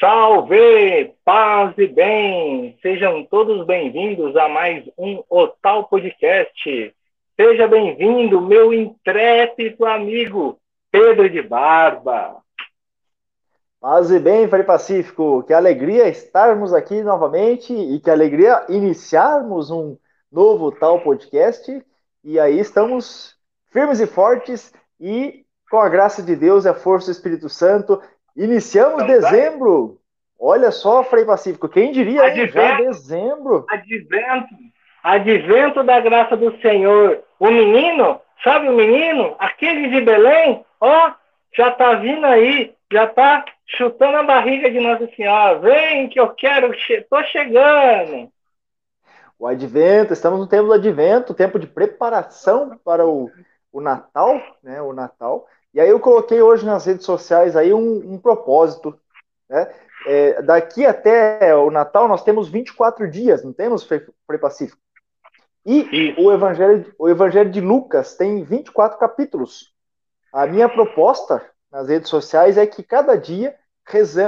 Salve, paz e bem! Sejam todos bem-vindos a mais um Otal Podcast. Seja bem-vindo, meu intrépido amigo Pedro de Barba. Paz e bem, Frei Pacífico. Que alegria estarmos aqui novamente e que alegria iniciarmos um novo Tal Podcast. E aí estamos firmes e fortes e com a graça de Deus e a força do Espírito Santo Iniciamos então, dezembro. Olha só, Frei Pacífico, quem diria advento, já dezembro? Advento, advento da graça do Senhor. O menino, sabe o menino? Aquele de Belém, ó, já tá vindo aí, já tá chutando a barriga de Nossa Senhora. Vem que eu quero, tô chegando. O advento, estamos no tempo do advento, tempo de preparação para o, o Natal, né? O Natal. E aí eu coloquei hoje nas redes sociais aí um, um propósito, né? É, daqui até o Natal nós temos 24 dias, não temos, Frei Pacífico? E o evangelho, o evangelho de Lucas tem 24 capítulos. A minha proposta nas redes sociais é que cada dia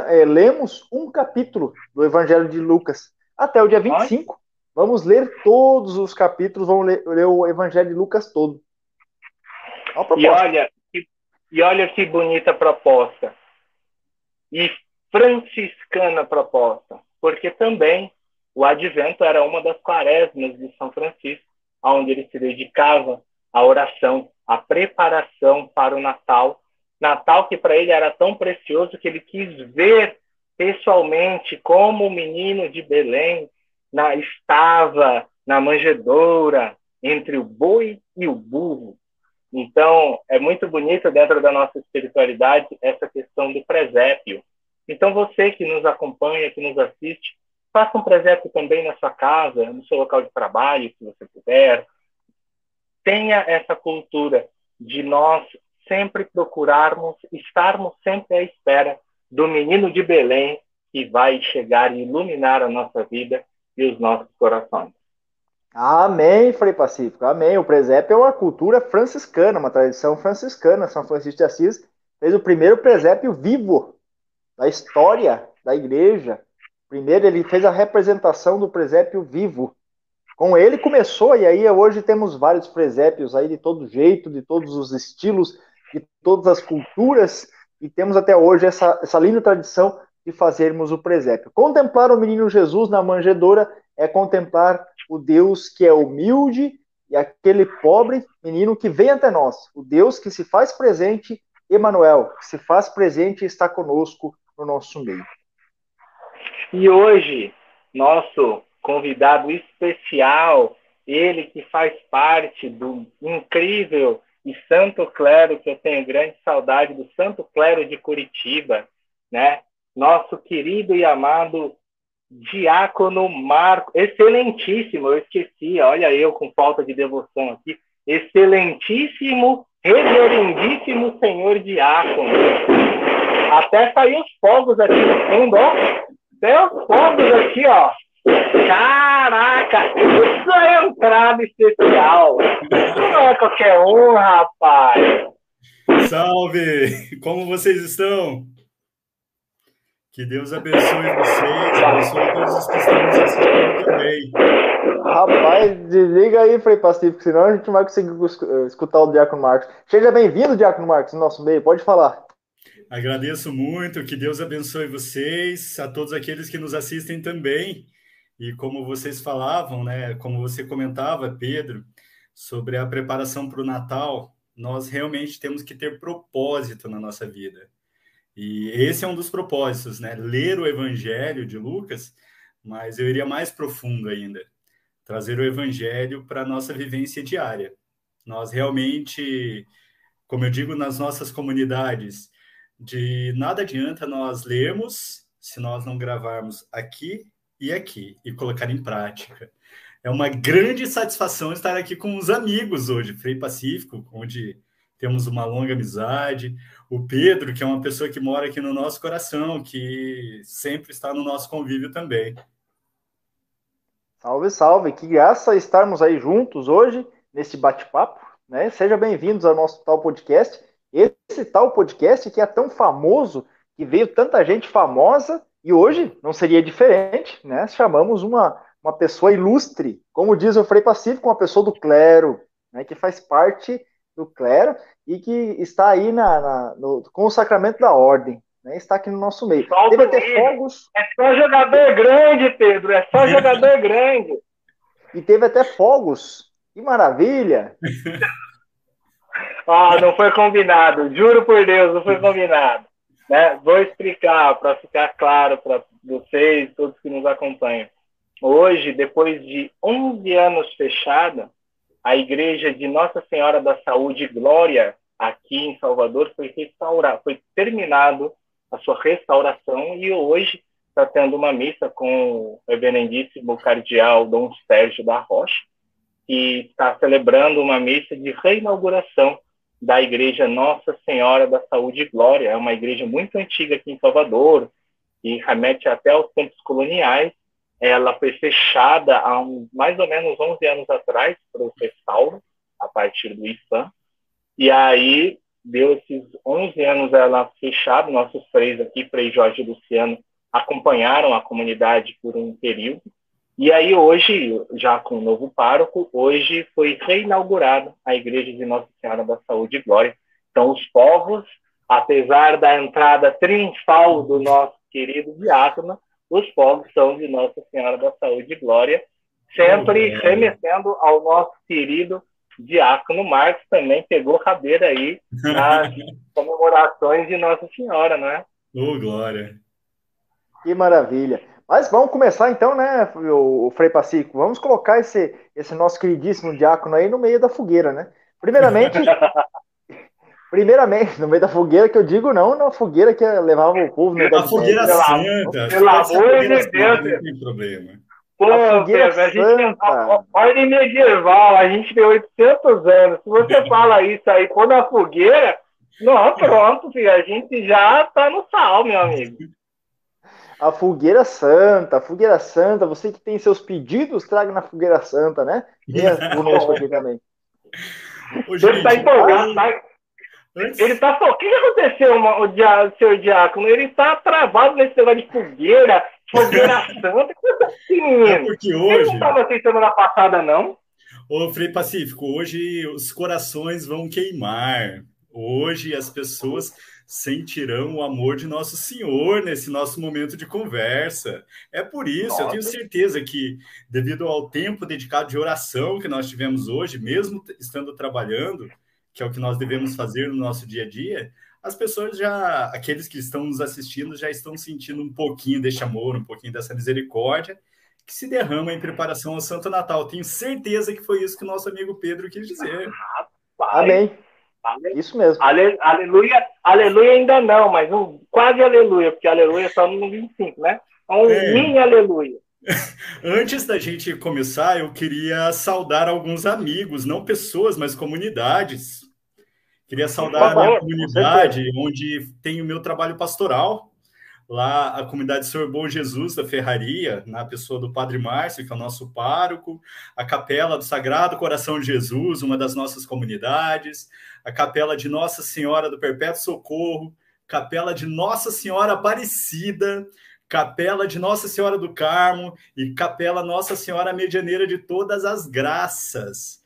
é, lemos um capítulo do Evangelho de Lucas. Até o dia 25, vamos ler todos os capítulos, vamos ler, ler o Evangelho de Lucas todo. É e olha, e olha que bonita proposta. E franciscana proposta, porque também o advento era uma das quaresmas de São Francisco, onde ele se dedicava à oração, à preparação para o Natal. Natal que para ele era tão precioso que ele quis ver pessoalmente como o menino de Belém na, estava na manjedoura entre o boi e o burro, então, é muito bonito dentro da nossa espiritualidade essa questão do presépio. Então, você que nos acompanha, que nos assiste, faça um presépio também na sua casa, no seu local de trabalho, se você puder. Tenha essa cultura de nós sempre procurarmos, estarmos sempre à espera do menino de Belém que vai chegar e iluminar a nossa vida e os nossos corações. Amém, Frei Pacífico, amém. O presépio é uma cultura franciscana, uma tradição franciscana. São Francisco de Assis fez o primeiro presépio vivo da história da igreja. Primeiro, ele fez a representação do presépio vivo. Com ele começou, e aí hoje temos vários presépios aí de todo jeito, de todos os estilos, de todas as culturas, e temos até hoje essa, essa linda tradição de fazermos o presépio. Contemplar o menino Jesus na manjedoura é contemplar o Deus que é humilde e aquele pobre menino que vem até nós, o Deus que se faz presente, Emanuel, que se faz presente e está conosco no nosso meio. E hoje, nosso convidado especial, ele que faz parte do incrível e Santo Clero, que eu tenho grande saudade do Santo Clero de Curitiba, né? Nosso querido e amado Diácono Marco, excelentíssimo, eu esqueci, olha eu com falta de devoção aqui, excelentíssimo, reverendíssimo senhor Diácono. Até saiu os fogos aqui no fundo, ó. Até os fogos aqui, ó. Caraca, isso é entrada especial. Isso não é qualquer um, rapaz. Salve! Como vocês estão? Que Deus abençoe vocês, abençoe todos os que estão nos assistindo também. Rapaz, desliga aí, Frei Pacífico, senão a gente não vai conseguir eh, escutar o Diácono Marcos. Seja bem-vindo, Diácono Marcos, no nosso meio, pode falar. Agradeço muito, que Deus abençoe vocês, a todos aqueles que nos assistem também. E como vocês falavam, né, como você comentava, Pedro, sobre a preparação para o Natal, nós realmente temos que ter propósito na nossa vida. E esse é um dos propósitos, né? Ler o Evangelho de Lucas, mas eu iria mais profundo ainda, trazer o Evangelho para a nossa vivência diária. Nós realmente, como eu digo nas nossas comunidades, de nada adianta nós lermos se nós não gravarmos aqui e aqui e colocar em prática. É uma grande satisfação estar aqui com os amigos hoje, Frei Pacífico, onde temos uma longa amizade. O Pedro, que é uma pessoa que mora aqui no nosso coração, que sempre está no nosso convívio também. Salve, salve! Que graça estarmos aí juntos hoje nesse bate-papo. Né? Sejam bem-vindos ao nosso tal podcast. Esse tal podcast que é tão famoso, que veio tanta gente famosa E hoje não seria diferente, né? Chamamos uma, uma pessoa ilustre, como diz o Frei Pacífico, uma pessoa do clero, né, que faz parte do clero e que está aí na, na no, com o sacramento da ordem, né, está aqui no nosso meio. Só Teve até fogos. É só jogador grande, Pedro, é só jogador grande. E teve até fogos. Que maravilha! ah, não foi combinado, juro por Deus, não foi combinado. Né? Vou explicar para ficar claro para vocês, todos que nos acompanham. Hoje, depois de 11 anos fechada, a igreja de Nossa Senhora da Saúde Glória, aqui em Salvador, foi restaurada, foi terminado a sua restauração e hoje está tendo uma missa com o reverendíssimo cardeal Dom Sérgio da Rocha, que está celebrando uma missa de reinauguração da igreja Nossa Senhora da Saúde Glória. É uma igreja muito antiga aqui em Salvador, e remete até aos tempos coloniais, ela foi fechada há um, mais ou menos 11 anos atrás para o restauro, a partir do IFAM. E aí, deu esses 11 anos ela fechada, nossos três aqui, Frei Jorge e Luciano, acompanharam a comunidade por um período. E aí hoje, já com o novo pároco, hoje foi reinaugurada a Igreja de Nossa Senhora da Saúde e Glória. Então, os povos, apesar da entrada triunfal do nosso querido diácono, os povos são de Nossa Senhora da Saúde e Glória, sempre remetendo ao nosso querido Diácono Marcos, também pegou cadeira aí nas comemorações de Nossa Senhora, não é? Ô, oh, glória! Que maravilha! Mas vamos começar então, né, o, Frei Pacifico? Vamos colocar esse, esse nosso queridíssimo diácono aí no meio da fogueira, né? Primeiramente, Primeiramente, no meio da fogueira, que eu digo não na fogueira que levava o povo. No a fogueira santa. Pelo amor de Deus. Não tem problema. Pô, a fogueira a gente, a, ordem medieval, a gente tem 800 anos. Se você fala isso aí, pô na fogueira, não, pronto, filho, a gente já tá no sal, meu amigo. A fogueira santa, a fogueira santa, você que tem seus pedidos, traga na fogueira santa, né? Venha conosco aqui também. Você tá empolgado, tá? Ele tá só. O que aconteceu, o dia, seu diácono? Ele tá travado nesse negócio de fogueira, fogueira santa. Que assim, é porque hoje. Ele não tava assim semana passada, não? Ô, Frei Pacífico, hoje os corações vão queimar. Hoje as pessoas sentirão o amor de Nosso Senhor nesse nosso momento de conversa. É por isso, Nossa. eu tenho certeza que, devido ao tempo dedicado de oração que nós tivemos hoje, mesmo estando trabalhando, que é o que nós devemos fazer no nosso dia a dia, as pessoas já, aqueles que estão nos assistindo, já estão sentindo um pouquinho desse amor, um pouquinho dessa misericórdia que se derrama em preparação ao Santo Natal. Tenho certeza que foi isso que o nosso amigo Pedro quis dizer. Amém. Isso mesmo. Ale, aleluia, aleluia ainda não, mas um, quase aleluia, porque aleluia é só no 25, né? Um é. mini aleluia. Antes da gente começar, eu queria saudar alguns amigos, não pessoas, mas comunidades. Queria saudar a minha comunidade, onde tem o meu trabalho pastoral. Lá, a comunidade Senhor Bom Jesus da Ferraria, na pessoa do Padre Márcio, que é o nosso pároco, a Capela do Sagrado Coração de Jesus, uma das nossas comunidades, a Capela de Nossa Senhora do Perpétuo Socorro, Capela de Nossa Senhora Aparecida, Capela de Nossa Senhora do Carmo. E Capela Nossa Senhora Medianeira de Todas as Graças.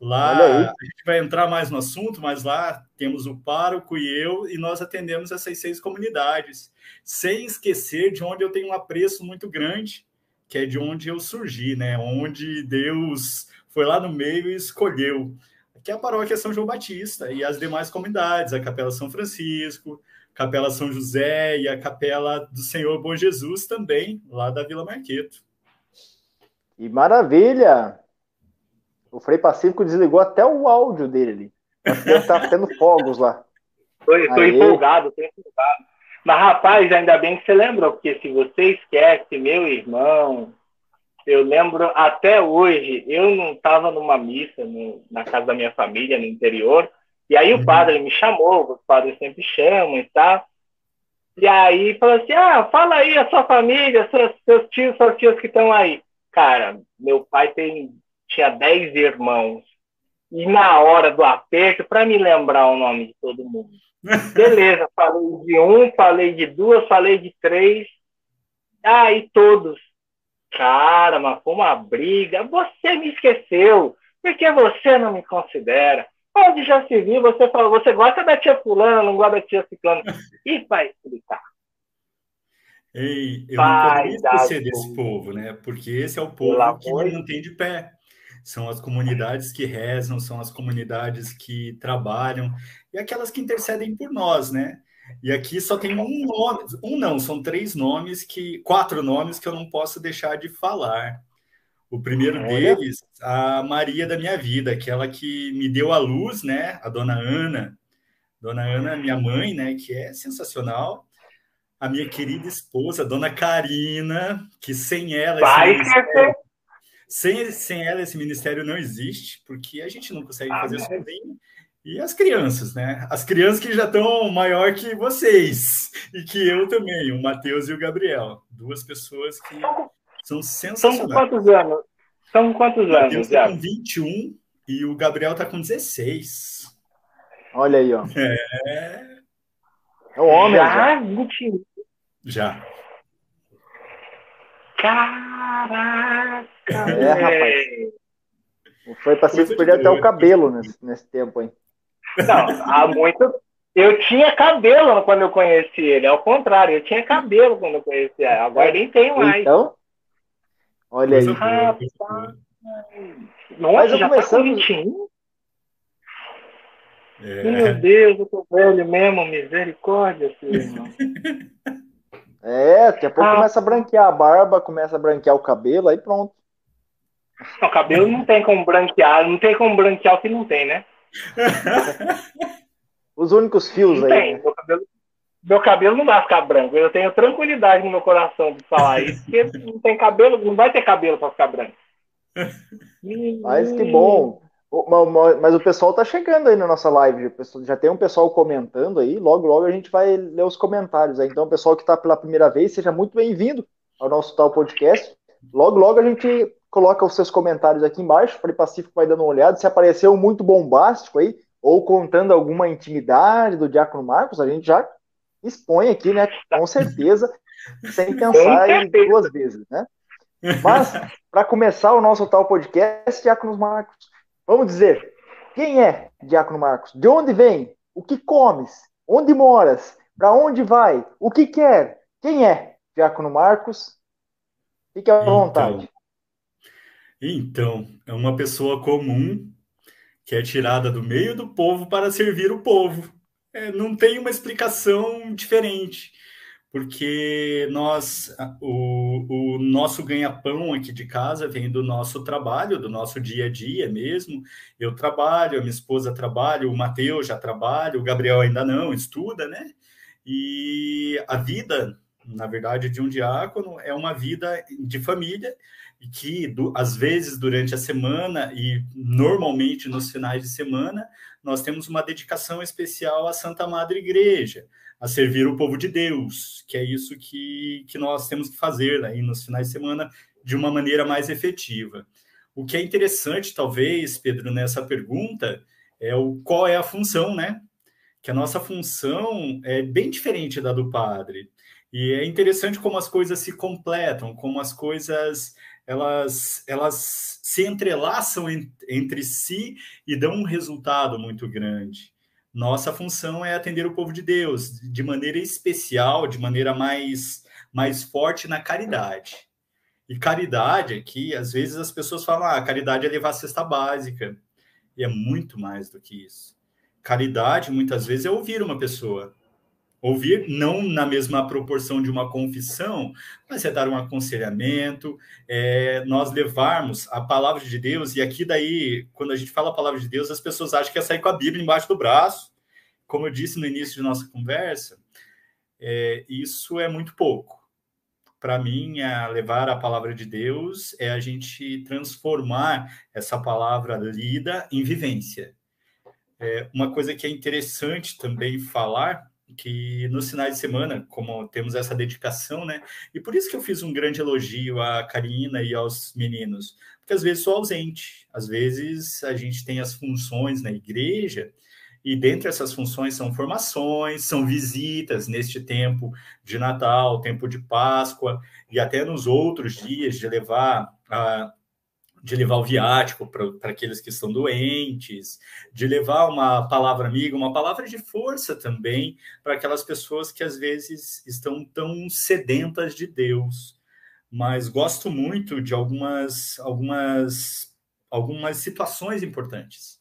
Lá a gente vai entrar mais no assunto, mas lá temos o pároco e eu, e nós atendemos essas seis comunidades, sem esquecer de onde eu tenho um apreço muito grande, que é de onde eu surgi, né? Onde Deus foi lá no meio e escolheu, que é a paróquia São João Batista e as demais comunidades, a Capela São Francisco, Capela São José e a Capela do Senhor Bom Jesus também, lá da Vila Marqueto. E maravilha! O Frei Pacífico desligou até o áudio dele ali. Tá tendo fogos lá. Estou empolgado, estou empolgado. Mas, rapaz, ainda bem que você lembrou, porque se você esquece, meu irmão, eu lembro até hoje, eu não estava numa missa no, na casa da minha família, no interior, e aí o uhum. padre me chamou, os padres sempre chamam e tal. E aí falou assim: ah, fala aí a sua família, seus, seus tios, suas tias que estão aí. Cara, meu pai tem, tinha dez irmãos. E na hora do aperto, para me lembrar o nome de todo mundo. Beleza, falei de um, falei de duas, falei de três. Aí todos, cara, mas foi uma briga. Você me esqueceu, porque você não me considera. Onde já se viu, você falou, você gosta da tia fulana, não gosta da tia ciclana. E vai explicar. Ei, eu não poderia esquecer desse povo, né? Porque esse é o povo que me mantém de pé. São as comunidades que rezam, são as comunidades que trabalham e aquelas que intercedem por nós, né? E aqui só tem um nome, um não, são três nomes que, quatro nomes que eu não posso deixar de falar. O primeiro deles, a Maria da minha vida, aquela que me deu a luz, né? A dona Ana. Dona Ana, minha mãe, né? Que é sensacional. A minha querida esposa, dona Karina, que sem ela. Vai ser sem, sem ela, esse ministério não existe, porque a gente não consegue ah, fazer sozinho. E as crianças, né? As crianças que já estão maior que vocês e que eu também, o Matheus e o Gabriel. Duas pessoas que são sensacionais. São quantos anos? São quantos o anos? Matheus tá com 21 e o Gabriel tá com 16. Olha aí, ó. É. É o homem. Já, já. já. Caraca! É, rapaz. Foi para se perder até o cabelo nesse, nesse tempo aí. Não, há muito. Eu tinha cabelo quando eu conheci ele, ao contrário, eu tinha cabelo quando eu conheci ele, agora nem tenho mais. Então, olha aí. Rapaz. Nossa, Mas eu já começando... tá É. Meu Deus, eu tô velho mesmo, misericórdia, filho. É, daqui a pouco ah. começa a branquear a barba, começa a branquear o cabelo, aí pronto. O cabelo não tem como branquear, não tem como branquear o que não tem, né? Os únicos fios não aí. Tem. Né? Meu, cabelo, meu cabelo não vai ficar branco. Eu tenho tranquilidade no meu coração de falar isso, porque não tem cabelo, não vai ter cabelo para ficar branco. Mas que bom. Mas o pessoal tá chegando aí na nossa live. Já tem um pessoal comentando aí. Logo, logo a gente vai ler os comentários. Aí. Então, o pessoal que está pela primeira vez, seja muito bem-vindo ao nosso tal podcast. Logo, logo a gente coloca os seus comentários aqui embaixo. O Frei Pacífico vai dando uma olhada. Se apareceu muito bombástico aí, ou contando alguma intimidade do Diácono Marcos, a gente já expõe aqui, né? Com certeza, sem pensar em duas vezes, né? Mas, para começar o nosso tal podcast, Diácono Marcos, Vamos dizer, quem é Diácono Marcos? De onde vem? O que comes? Onde moras? Para onde vai? O que quer? Quem é Diácono Marcos? Fique à então, vontade. Então, é uma pessoa comum que é tirada do meio do povo para servir o povo. É, não tem uma explicação diferente porque nós, o, o nosso ganha-pão aqui de casa vem do nosso trabalho, do nosso dia a dia mesmo. Eu trabalho, a minha esposa trabalha, o Mateus já trabalha, o Gabriel ainda não, estuda, né? E a vida, na verdade, de um diácono é uma vida de família que, do, às vezes, durante a semana e normalmente nos finais de semana, nós temos uma dedicação especial à Santa Madre Igreja a servir o povo de Deus, que é isso que, que nós temos que fazer aí nos finais de semana de uma maneira mais efetiva. O que é interessante, talvez, Pedro, nessa pergunta, é o qual é a função, né? Que a nossa função é bem diferente da do padre. E é interessante como as coisas se completam, como as coisas elas, elas se entrelaçam entre si e dão um resultado muito grande. Nossa função é atender o povo de Deus de maneira especial, de maneira mais, mais forte na caridade. E caridade aqui, às vezes as pessoas falam, ah, caridade é levar a cesta básica. E é muito mais do que isso. Caridade, muitas vezes, é ouvir uma pessoa. Ouvir, não na mesma proporção de uma confissão, mas é dar um aconselhamento, é nós levarmos a palavra de Deus, e aqui daí, quando a gente fala a palavra de Deus, as pessoas acham que é sair com a Bíblia embaixo do braço. Como eu disse no início de nossa conversa, é, isso é muito pouco. Para mim, a levar a palavra de Deus é a gente transformar essa palavra lida em vivência. É, uma coisa que é interessante também falar que nos finais de semana, como temos essa dedicação, né? E por isso que eu fiz um grande elogio à Karina e aos meninos, porque às vezes sou ausente, às vezes a gente tem as funções na igreja E dentre essas funções são formações, são visitas neste tempo de Natal, tempo de Páscoa, e até nos outros dias de levar a, de levar o viático para aqueles que estão doentes, de levar uma palavra amiga, uma palavra de força também para aquelas pessoas que às vezes estão tão sedentas de Deus. Mas gosto muito de algumas algumas algumas situações importantes.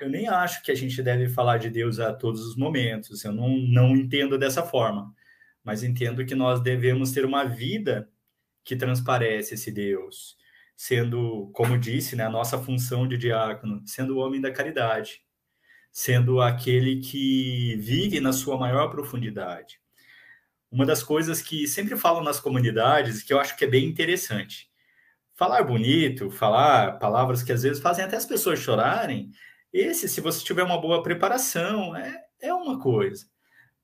Eu nem acho que a gente deve falar de Deus a todos os momentos. Eu não, não entendo dessa forma, mas entendo que nós devemos ter uma vida que transparece esse Deus sendo, como disse, né, a nossa função de diácono, sendo o homem da caridade, sendo aquele que vive na sua maior profundidade. Uma das coisas que sempre falam nas comunidades, que eu acho que é bem interessante, falar bonito, falar palavras que às vezes fazem até as pessoas chorarem, esse, se você tiver uma boa preparação, é, é uma coisa.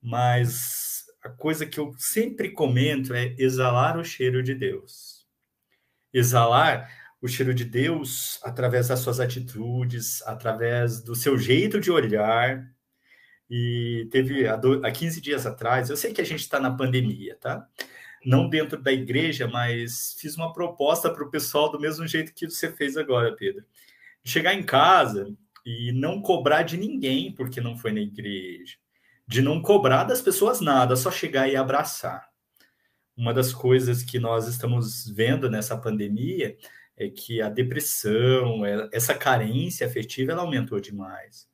Mas a coisa que eu sempre comento é exalar o cheiro de Deus exalar o cheiro de Deus através das suas atitudes, através do seu jeito de olhar. E teve há, do, há 15 dias atrás, eu sei que a gente está na pandemia, tá? Não dentro da igreja, mas fiz uma proposta para o pessoal do mesmo jeito que você fez agora, Pedro. Chegar em casa e não cobrar de ninguém porque não foi na igreja. De não cobrar das pessoas nada, só chegar e abraçar uma das coisas que nós estamos vendo nessa pandemia é que a depressão, é, essa carência afetiva, ela aumentou demais.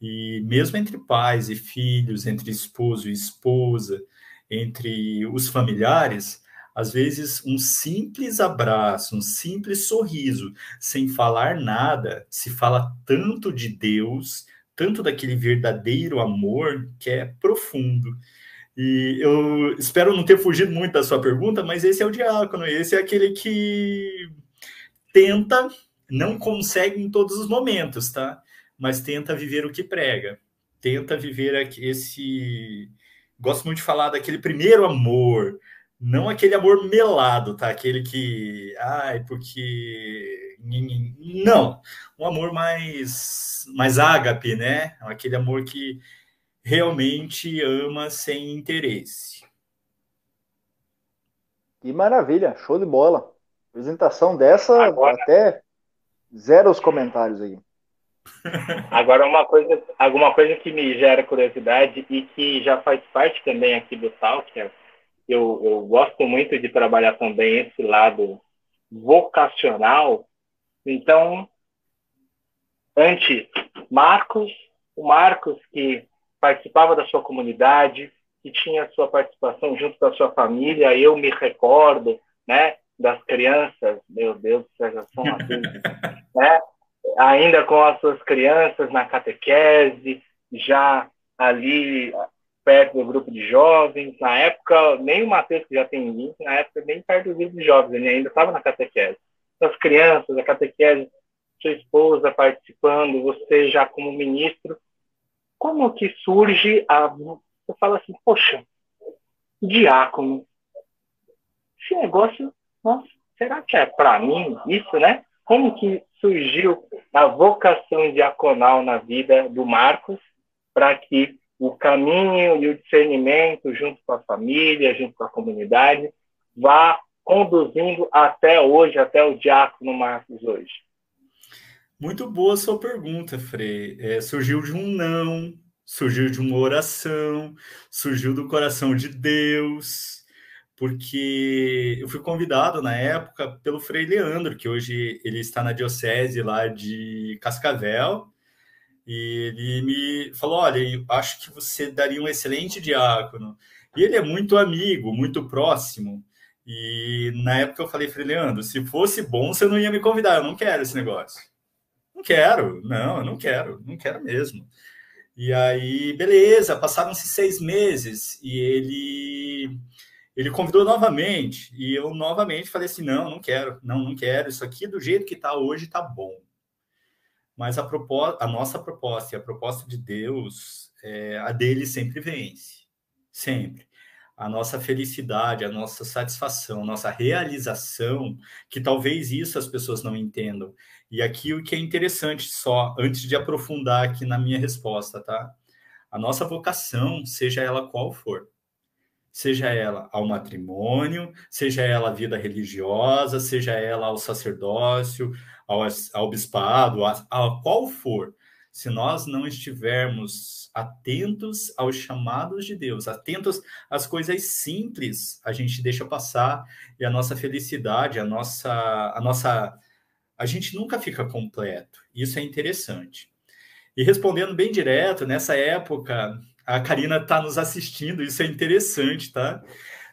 E mesmo entre pais e filhos, entre esposo e esposa, entre os familiares, às vezes um simples abraço, um simples sorriso, sem falar nada, se fala tanto de Deus, tanto daquele verdadeiro amor que é profundo. E eu espero não ter fugido muito da sua pergunta, mas esse é o diácono, esse é aquele que tenta, não consegue em todos os momentos, tá? Mas tenta viver o que prega, tenta viver esse. Gosto muito de falar daquele primeiro amor, não aquele amor melado, tá? Aquele que. Ai, porque. Não, um amor mais, mais ágape, né? Aquele amor que realmente ama sem interesse. Que maravilha, show de bola. Apresentação dessa, Agora... até zero os comentários aí. Agora, uma coisa, alguma coisa que me gera curiosidade e que já faz parte também aqui do Talker, eu, eu gosto muito de trabalhar também esse lado vocacional. Então, antes, Marcos, o Marcos que participava da sua comunidade, que tinha sua participação junto da sua família. Eu me recordo, né, das crianças, meu Deus, já são adultos, né? Ainda com as suas crianças na catequese, já ali perto do grupo de jovens. Na época, nem o Matheus, que já tem 20, na época, nem perto do grupo de jovens, ele ainda estava na catequese. As crianças, a catequese, sua esposa participando, você já como ministro, como que surge a. Você fala assim, poxa, diácono. Esse negócio, nossa, será que é para mim isso, né? Como que surgiu a vocação diaconal na vida do Marcos para que o caminho e o discernimento, junto com a família, junto com a comunidade, vá conduzindo até hoje, até o diácono Marcos hoje? Muito boa sua pergunta, Frei. É, surgiu de um não, surgiu de uma oração, surgiu do coração de Deus, porque eu fui convidado na época pelo Frei Leandro, que hoje ele está na diocese lá de Cascavel, e ele me falou: Olha, eu acho que você daria um excelente diácono. E ele é muito amigo, muito próximo. E na época eu falei, Frei Leandro, se fosse bom, você não ia me convidar, eu não quero esse negócio. Não quero, não, não quero, não quero mesmo. E aí, beleza, passaram-se seis meses e ele ele convidou novamente e eu novamente falei assim, não, não quero, não, não quero, isso aqui do jeito que está hoje está bom. Mas a, proposta, a nossa proposta e a proposta de Deus, é, a dele sempre vence, sempre. A nossa felicidade, a nossa satisfação, a nossa realização, que talvez isso as pessoas não entendam. E aqui o que é interessante, só antes de aprofundar aqui na minha resposta, tá? A nossa vocação, seja ela qual for, seja ela ao matrimônio, seja ela à vida religiosa, seja ela ao sacerdócio, ao, ao bispado, a, a qual for, se nós não estivermos atentos aos chamados de Deus, atentos às coisas simples, a gente deixa passar e a nossa felicidade, a nossa, a nossa, a gente nunca fica completo. Isso é interessante. E respondendo bem direto, nessa época, a Karina está nos assistindo, isso é interessante, tá?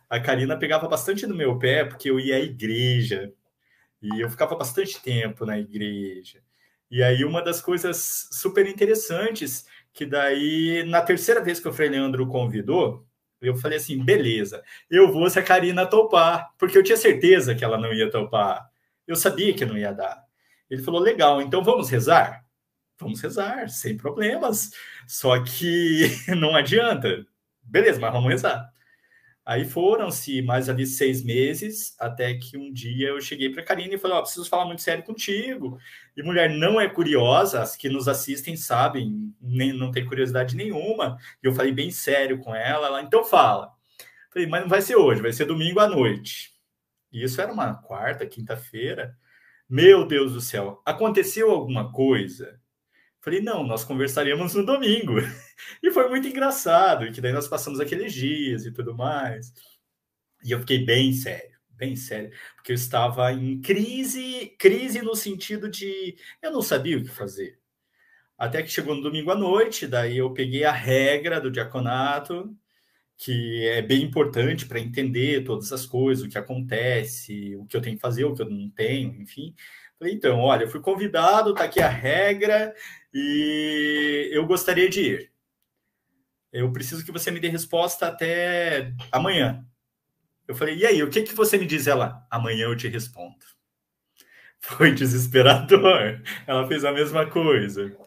A Karina pegava bastante no meu pé porque eu ia à igreja e eu ficava bastante tempo na igreja. E aí, uma das coisas super interessantes, que daí, na terceira vez que o Frei Leandro convidou, eu falei assim: beleza, eu vou se a Karina topar, porque eu tinha certeza que ela não ia topar. Eu sabia que não ia dar. Ele falou: legal, então vamos rezar? Vamos rezar, sem problemas. Só que não adianta. Beleza, mas vamos rezar. Aí foram-se mais ali seis meses, até que um dia eu cheguei para a Karine e falei: Ó, oh, preciso falar muito sério contigo. E mulher não é curiosa, as que nos assistem sabem, nem, não tem curiosidade nenhuma. E eu falei bem sério com ela. Ela, então fala. Falei, mas não vai ser hoje, vai ser domingo à noite. E isso era uma quarta, quinta-feira. Meu Deus do céu, aconteceu alguma coisa? Falei, não, nós conversaremos no domingo. E foi muito engraçado, que daí nós passamos aqueles dias e tudo mais. E eu fiquei bem sério, bem sério, porque eu estava em crise, crise no sentido de eu não sabia o que fazer. Até que chegou no domingo à noite, daí eu peguei a regra do diaconato, que é bem importante para entender todas as coisas, o que acontece, o que eu tenho que fazer, o que eu não tenho, enfim. Então, olha, eu fui convidado, tá aqui a regra e eu gostaria de ir. Eu preciso que você me dê resposta até amanhã. Eu falei, e aí, o que, que você me diz? Ela, amanhã eu te respondo. Foi desesperador. Ela fez a mesma coisa.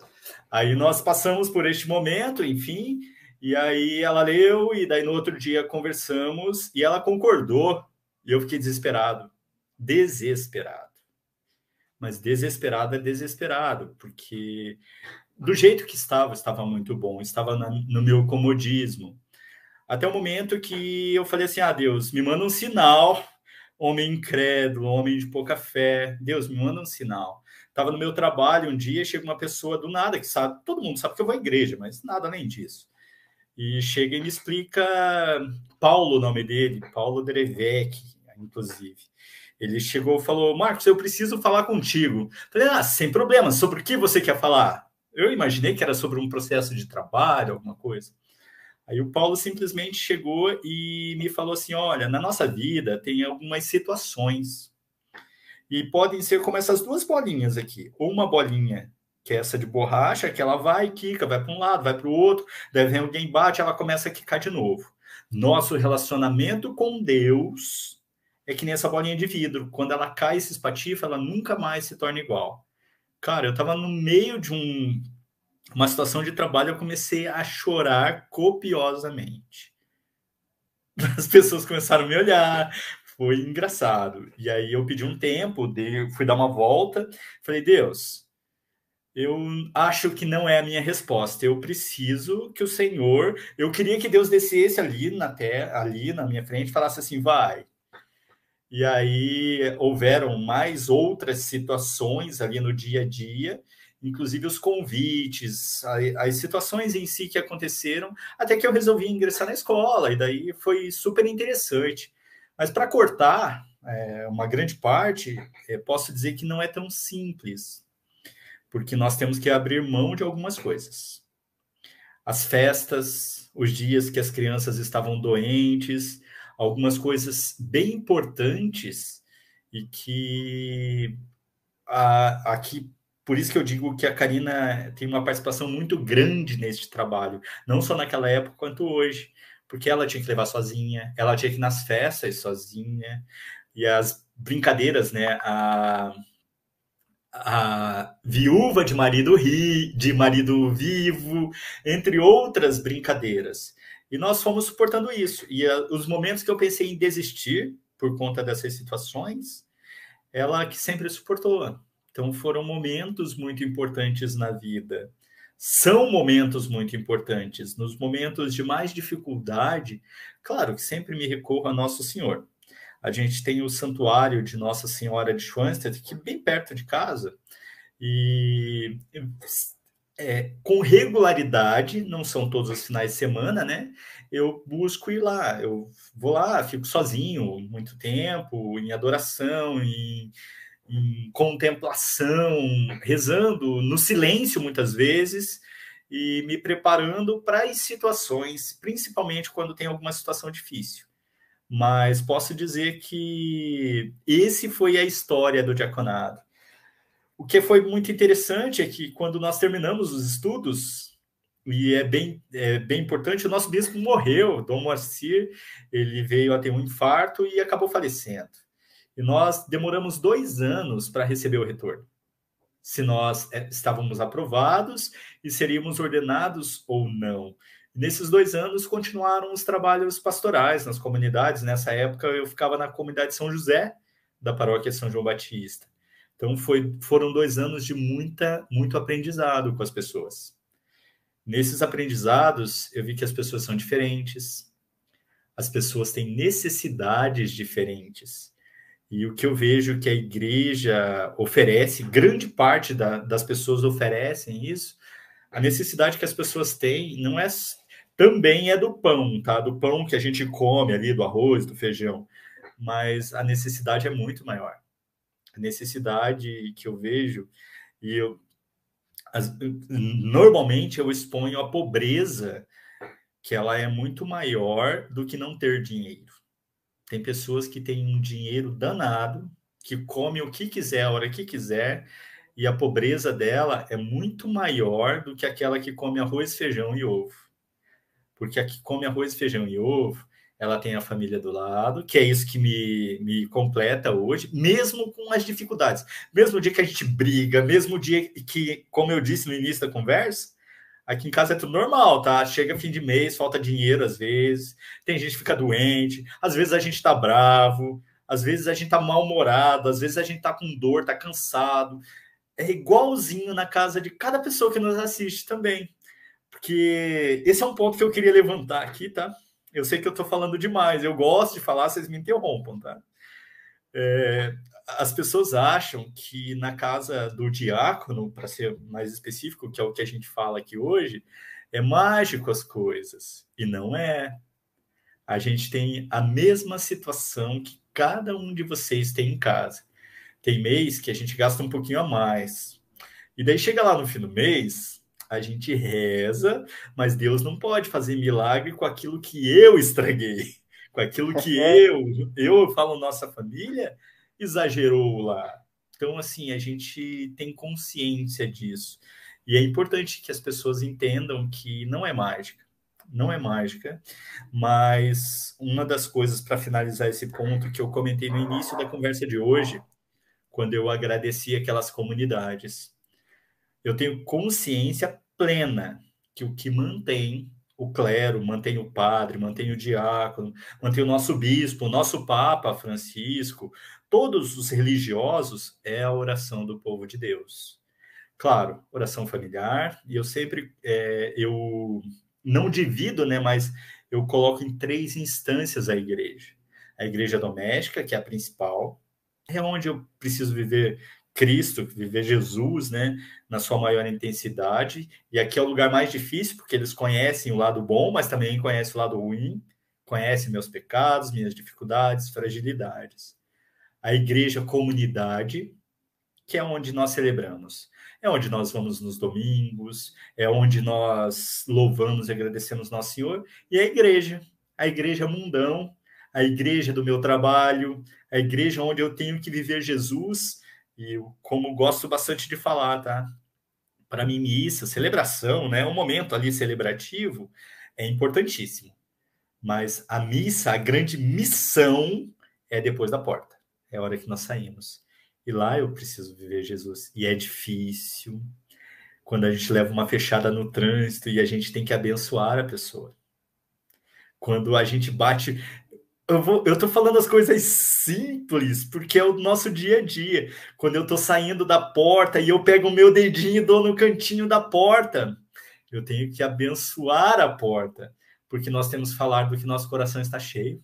Aí nós passamos por este momento, enfim, e aí ela leu, e daí no outro dia conversamos, e ela concordou, e eu fiquei desesperado. Desesperado mas desesperado é desesperado, porque do jeito que estava, estava muito bom, estava na, no meu comodismo. Até o momento que eu falei assim: ah, Deus, me manda um sinal, homem incrédulo, homem de pouca fé, Deus, me manda um sinal. Estava no meu trabalho um dia, chega uma pessoa do nada que sabe, todo mundo sabe que eu vou à igreja, mas nada além disso. E chega e me explica, Paulo, o nome dele, Paulo Drevec, inclusive. Ele chegou e falou: Marcos, eu preciso falar contigo. Falei: Ah, sem problema, sobre o que você quer falar? Eu imaginei que era sobre um processo de trabalho, alguma coisa. Aí o Paulo simplesmente chegou e me falou assim: Olha, na nossa vida tem algumas situações. E podem ser como essas duas bolinhas aqui. Ou uma bolinha que é essa de borracha, que ela vai, quica, vai para um lado, vai para o outro, daí vem alguém bate, ela começa a quicar de novo. Nosso relacionamento com Deus é que nem essa bolinha de vidro. Quando ela cai se espatifa, ela nunca mais se torna igual. Cara, eu estava no meio de um, uma situação de trabalho, eu comecei a chorar copiosamente. As pessoas começaram a me olhar, foi engraçado. E aí eu pedi um tempo, fui dar uma volta, falei, Deus, eu acho que não é a minha resposta. Eu preciso que o Senhor, eu queria que Deus descesse ali na terra, ali na minha frente, falasse assim, vai, e aí houveram mais outras situações ali no dia a dia, inclusive os convites, as situações em si que aconteceram, até que eu resolvi ingressar na escola, e daí foi super interessante. Mas para cortar é, uma grande parte, é, posso dizer que não é tão simples, porque nós temos que abrir mão de algumas coisas. As festas, os dias que as crianças estavam doentes, algumas coisas bem importantes e que aqui por isso que eu digo que a Karina tem uma participação muito grande neste trabalho, não só naquela época quanto hoje, porque ela tinha que levar sozinha, ela tinha que ir nas festas sozinha, e as brincadeiras, né? A, a viúva de marido ri, de marido vivo, entre outras brincadeiras. E nós fomos suportando isso. E uh, os momentos que eu pensei em desistir por conta dessas situações, ela que sempre suportou. Então foram momentos muito importantes na vida. São momentos muito importantes. Nos momentos de mais dificuldade, claro que sempre me recorro a Nosso Senhor. A gente tem o santuário de Nossa Senhora de Schwanstedt, que é bem perto de casa. E é, com regularidade, não são todos os finais de semana, né? Eu busco ir lá, eu vou lá, fico sozinho muito tempo, em adoração, em, em contemplação, rezando no silêncio muitas vezes e me preparando para as situações, principalmente quando tem alguma situação difícil. Mas posso dizer que esse foi a história do diaconado. O que foi muito interessante é que quando nós terminamos os estudos, e é bem, é bem importante, o nosso bispo morreu, Dom Moacir, ele veio a ter um infarto e acabou falecendo. E nós demoramos dois anos para receber o retorno. Se nós é, estávamos aprovados e seríamos ordenados ou não. Nesses dois anos continuaram os trabalhos pastorais nas comunidades. Nessa época eu ficava na comunidade São José, da paróquia São João Batista. Então foi, foram dois anos de muita, muito aprendizado com as pessoas. Nesses aprendizados, eu vi que as pessoas são diferentes, as pessoas têm necessidades diferentes. E o que eu vejo que a igreja oferece, grande parte da, das pessoas oferecem isso, a necessidade que as pessoas têm não é também é do pão, tá? Do pão que a gente come ali, do arroz, do feijão, mas a necessidade é muito maior necessidade que eu vejo, e eu, as, normalmente eu exponho a pobreza, que ela é muito maior do que não ter dinheiro. Tem pessoas que têm um dinheiro danado, que come o que quiser, a hora que quiser, e a pobreza dela é muito maior do que aquela que come arroz, feijão e ovo. Porque a que come arroz, feijão e ovo, ela tem a família do lado, que é isso que me, me completa hoje, mesmo com as dificuldades. Mesmo dia que a gente briga, mesmo dia que, como eu disse no início da conversa, aqui em casa é tudo normal, tá? Chega fim de mês, falta dinheiro às vezes, tem gente que fica doente, às vezes a gente tá bravo, às vezes a gente tá mal-humorado, às vezes a gente tá com dor, tá cansado. É igualzinho na casa de cada pessoa que nos assiste também. Porque esse é um ponto que eu queria levantar aqui, tá? Eu sei que eu estou falando demais, eu gosto de falar, vocês me interrompam, tá? É, as pessoas acham que na casa do diácono, para ser mais específico, que é o que a gente fala aqui hoje, é mágico as coisas. E não é. A gente tem a mesma situação que cada um de vocês tem em casa. Tem mês que a gente gasta um pouquinho a mais. E daí chega lá no fim do mês, a gente reza, mas Deus não pode fazer milagre com aquilo que eu estraguei, com aquilo que eu, eu falo nossa família, exagerou lá. Então, assim, a gente tem consciência disso. E é importante que as pessoas entendam que não é mágica. Não é mágica, mas uma das coisas para finalizar esse ponto que eu comentei no início da conversa de hoje, quando eu agradeci aquelas comunidades eu tenho consciência plena que o que mantém o clero, mantém o padre, mantém o diácono, mantém o nosso bispo, o nosso Papa Francisco, todos os religiosos, é a oração do povo de Deus. Claro, oração familiar, e eu sempre, é, eu não divido, né, mas eu coloco em três instâncias a igreja. A igreja doméstica, que é a principal, é onde eu preciso viver Cristo, viver Jesus, né, na sua maior intensidade. E aqui é o lugar mais difícil, porque eles conhecem o lado bom, mas também conhecem o lado ruim, conhecem meus pecados, minhas dificuldades, fragilidades. A igreja comunidade, que é onde nós celebramos. É onde nós vamos nos domingos, é onde nós louvamos e agradecemos nosso Senhor. E a igreja, a igreja mundão, a igreja do meu trabalho, a igreja onde eu tenho que viver Jesus e como gosto bastante de falar, tá? Para mim, missa, celebração, né? Um momento ali celebrativo é importantíssimo. Mas a missa, a grande missão é depois da porta. É a hora que nós saímos. E lá eu preciso viver Jesus. E é difícil. Quando a gente leva uma fechada no trânsito e a gente tem que abençoar a pessoa. Quando a gente bate. Eu, vou, eu tô falando as coisas simples, porque é o nosso dia a dia. Quando eu tô saindo da porta e eu pego o meu dedinho e dou no cantinho da porta, eu tenho que abençoar a porta, porque nós temos que falar do que nosso coração está cheio.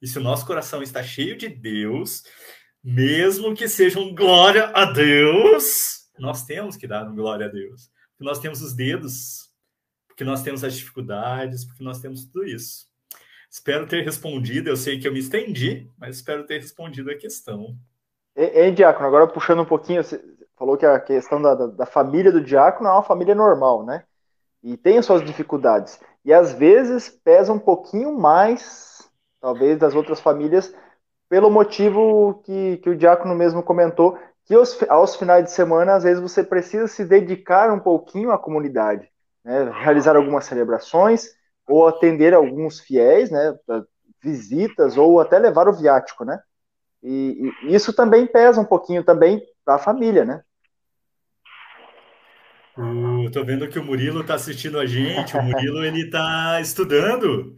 E se o nosso coração está cheio de Deus, mesmo que seja um glória a Deus, nós temos que dar um glória a Deus. Porque nós temos os dedos, porque nós temos as dificuldades, porque nós temos tudo isso. Espero ter respondido. Eu sei que eu me estendi, mas espero ter respondido a questão. Hein, Diácono, agora puxando um pouquinho, você falou que a questão da, da família do Diácono é uma família normal, né? E tem as suas dificuldades. E às vezes pesa um pouquinho mais, talvez, das outras famílias, pelo motivo que, que o Diácono mesmo comentou, que aos, aos finais de semana, às vezes, você precisa se dedicar um pouquinho à comunidade, né? realizar algumas celebrações, ou atender alguns fiéis, né? visitas, ou até levar o viático, né? E, e isso também pesa um pouquinho também para a família, né? Estou vendo que o Murilo está assistindo a gente. O Murilo ele está estudando.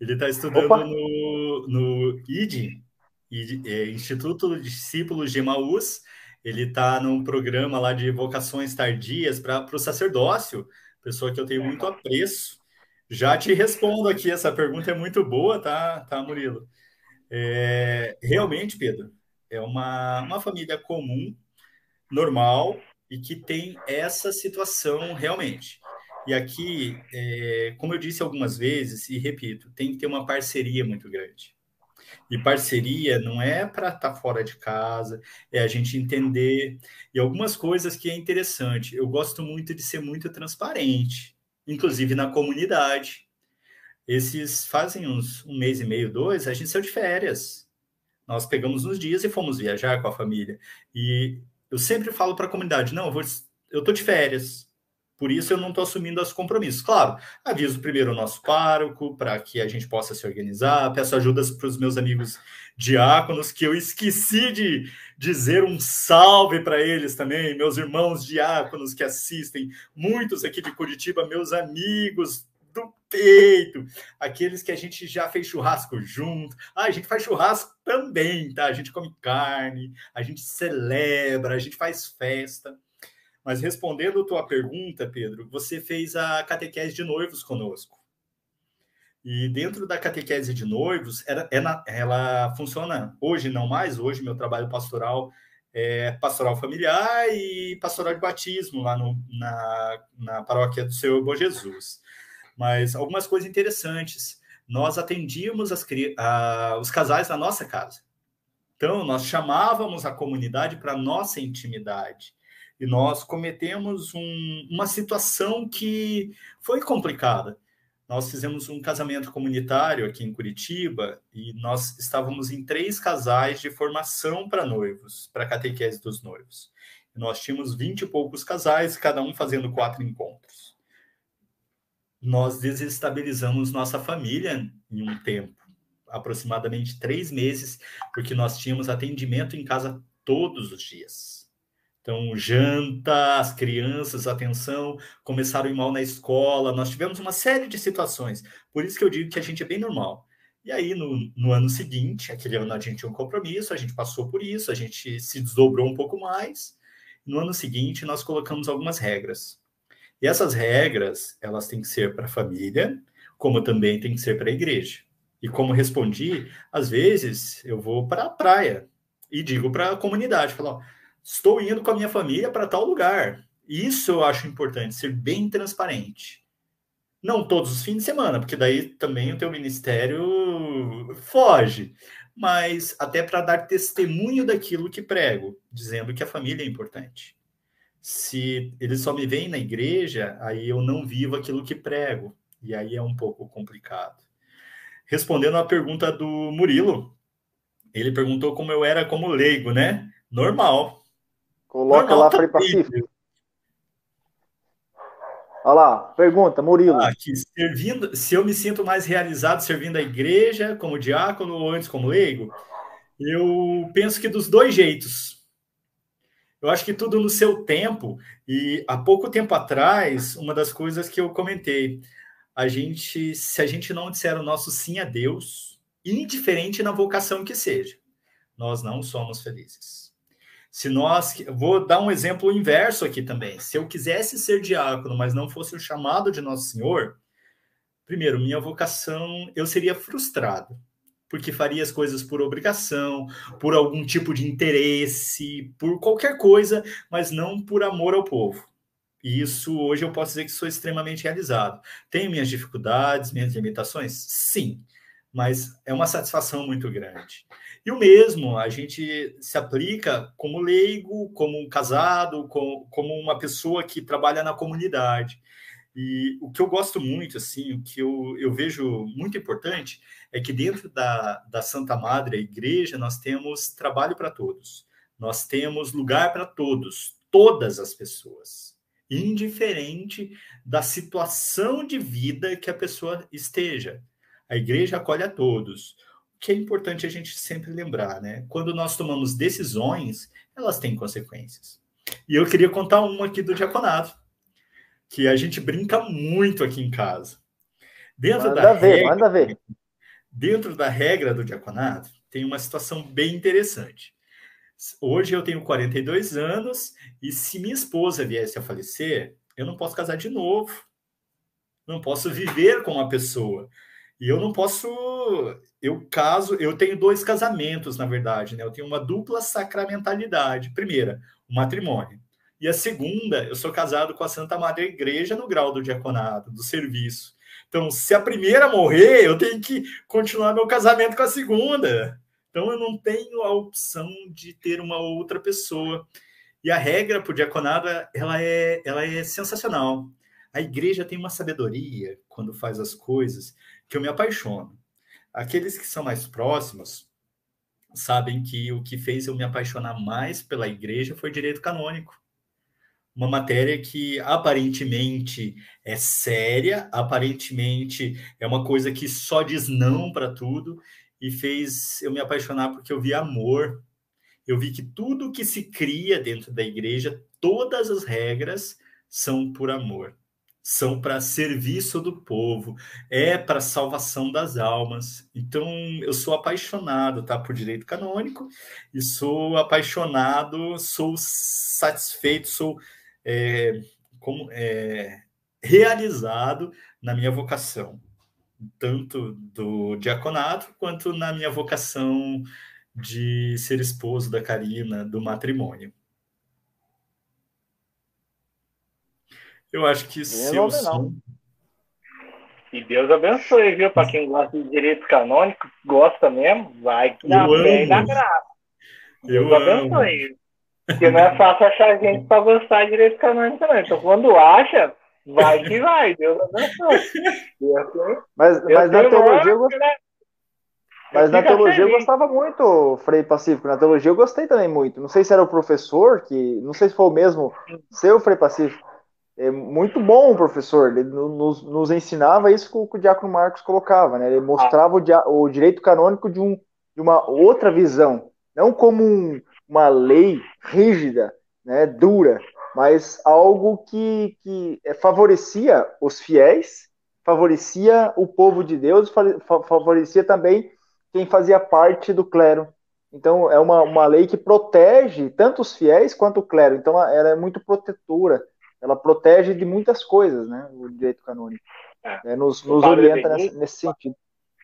Ele está estudando Opa. no, no ID, ID é, Instituto de Discípulos de Emaús. Ele está num programa lá de vocações tardias para o sacerdócio, pessoa que eu tenho muito apreço. Já te respondo aqui, essa pergunta é muito boa, tá, tá Murilo? É, realmente, Pedro, é uma, uma família comum, normal, e que tem essa situação realmente. E aqui, é, como eu disse algumas vezes, e repito, tem que ter uma parceria muito grande. E parceria não é para estar tá fora de casa, é a gente entender. E algumas coisas que é interessante. Eu gosto muito de ser muito transparente, inclusive na comunidade. Esses fazem uns um mês e meio, dois, a gente saiu de férias. Nós pegamos uns dias e fomos viajar com a família. E eu sempre falo para a comunidade: não, eu, tô de férias, por isso eu não estou assumindo os compromissos. Claro, aviso primeiro o nosso pároco para que a gente possa se organizar, peço ajudas para os meus amigos diáconos, que eu esqueci de dizer um salve para eles também, meus irmãos diáconos que assistem, muitos aqui de Curitiba, meus amigos do peito, aqueles que a gente já fez churrasco junto. Ah, a gente faz churrasco também, tá? A gente come carne, a gente celebra, a gente faz festa. Mas respondendo tua pergunta, Pedro, você fez a catequese de noivos conosco. E dentro da catequese de noivos, ela, ela, ela funciona hoje não mais, hoje meu trabalho pastoral é pastoral familiar e pastoral de batismo lá no, na, na paróquia do Senhor Bom Jesus mas algumas coisas interessantes. Nós atendíamos as, a, os casais na nossa casa. Então, nós chamávamos a comunidade para nossa intimidade. E nós cometemos um, uma situação que foi complicada. Nós fizemos um casamento comunitário aqui em Curitiba e nós estávamos em três casais de formação para noivos, para catequese dos noivos. Nós tínhamos vinte e poucos casais, cada um fazendo quatro encontros nós desestabilizamos nossa família em um tempo, aproximadamente três meses, porque nós tínhamos atendimento em casa todos os dias. Então, janta, as crianças, atenção, começaram a ir mal na escola, nós tivemos uma série de situações. Por isso que eu digo que a gente é bem normal. E aí, no, no ano seguinte, aquele ano a gente tinha um compromisso, a gente passou por isso, a gente se desdobrou um pouco mais. No ano seguinte, nós colocamos algumas regras. E essas regras, elas têm que ser para a família, como também tem que ser para a igreja. E como respondi, às vezes eu vou para a praia e digo para a comunidade, falo, estou indo com a minha família para tal lugar. Isso eu acho importante, ser bem transparente. Não todos os fins de semana, porque daí também o teu ministério foge, mas até para dar testemunho daquilo que prego, dizendo que a família é importante se eles só me veem na igreja, aí eu não vivo aquilo que prego. E aí é um pouco complicado. Respondendo à pergunta do Murilo, ele perguntou como eu era como leigo, né? Normal. Coloca lá para Pacífico. Olha lá, pergunta, Murilo. Ah, que servindo, se eu me sinto mais realizado servindo a igreja como diácono ou antes como leigo, eu penso que dos dois jeitos. Eu acho que tudo no seu tempo. E há pouco tempo atrás, uma das coisas que eu comentei, a gente, se a gente não disser o nosso sim a Deus, indiferente na vocação que seja, nós não somos felizes. Se nós, vou dar um exemplo inverso aqui também. Se eu quisesse ser diácono, mas não fosse o chamado de Nosso Senhor, primeiro, minha vocação, eu seria frustrado, porque faria as coisas por obrigação, por algum tipo de interesse, por qualquer coisa, mas não por amor ao povo. E isso hoje eu posso dizer que sou extremamente realizado. Tenho minhas dificuldades, minhas limitações? Sim, mas é uma satisfação muito grande. E o mesmo, a gente se aplica como leigo, como um casado, como, uma pessoa que trabalha na comunidade. E o que eu gosto muito, assim, o que eu, eu vejo muito importante é que dentro da, da Santa Madre, a igreja, nós temos trabalho para todos. Nós temos lugar para todos, todas as pessoas indiferente da situação de vida que a pessoa esteja. A igreja acolhe a todos. Que é importante a gente sempre lembrar, né? Quando nós tomamos decisões, elas têm consequências. E eu queria contar uma aqui do diaconato, que a gente brinca muito aqui em casa. Dentro manda da ver, regra, manda ver. Dentro da regra do diaconato, tem uma situação bem interessante. Hoje eu tenho 42 anos e se minha esposa viesse a falecer, eu não posso casar de novo. Não posso viver com uma pessoa. E eu não posso. Eu caso, eu tenho dois casamentos, na verdade, né? Eu tenho uma dupla sacramentalidade. Primeira, o matrimônio. E a segunda, eu sou casado com a Santa Madre Igreja no grau do diaconado, do serviço. Então, se a primeira morrer, eu tenho que continuar meu casamento com a segunda. Então eu não tenho a opção de ter uma outra pessoa. E a regra para o diaconado, ela é, ela é sensacional. A igreja tem uma sabedoria quando faz as coisas que eu me apaixono. Aqueles que são mais próximos sabem que o que fez eu me apaixonar mais pela igreja foi direito canônico. Uma matéria que aparentemente é séria, aparentemente é uma coisa que só diz não para tudo, e fez eu me apaixonar porque eu vi amor. Eu vi que tudo que se cria dentro da igreja, todas as regras são por amor. São para serviço do povo, é para salvação das almas. Então, eu sou apaixonado, tá, por direito canônico e sou apaixonado, sou satisfeito, sou é, como, é, realizado na minha vocação tanto do diaconato quanto na minha vocação de ser esposo da Karina, do matrimônio. Eu acho que se eu sou... E Deus abençoe, viu? Para quem gosta de direito canônico, gosta mesmo, vai na fé e na graça. Deus eu abençoe. Amo. Porque não é fácil achar gente para gostar de direito canônico também. Então, quando acha, Vai que vai, Deus abençoe. Mas, mas na teologia eu gostei. Né? Mas na teologia eu gostava muito, Frei Pacífico. Na teologia eu gostei também muito. Não sei se era o professor, que não sei se foi o mesmo seu Frei Pacífico. É muito bom o professor. Ele nos, nos ensinava isso que o, que o Diácono Marcos colocava, né? Ele mostrava o, o, direito canônico de, um, de uma outra visão, não como um, uma lei rígida, né, dura, mas algo que, que é, favorecia os fiéis, favorecia o povo de Deus, favorecia também quem fazia parte do clero. Então, é uma, uma lei que protege tanto os fiéis quanto o clero. Então, ela é muito protetora. Ela protege de muitas coisas, né? O direito canônico. É. É, nos, nos orienta nesse, nesse, sentido.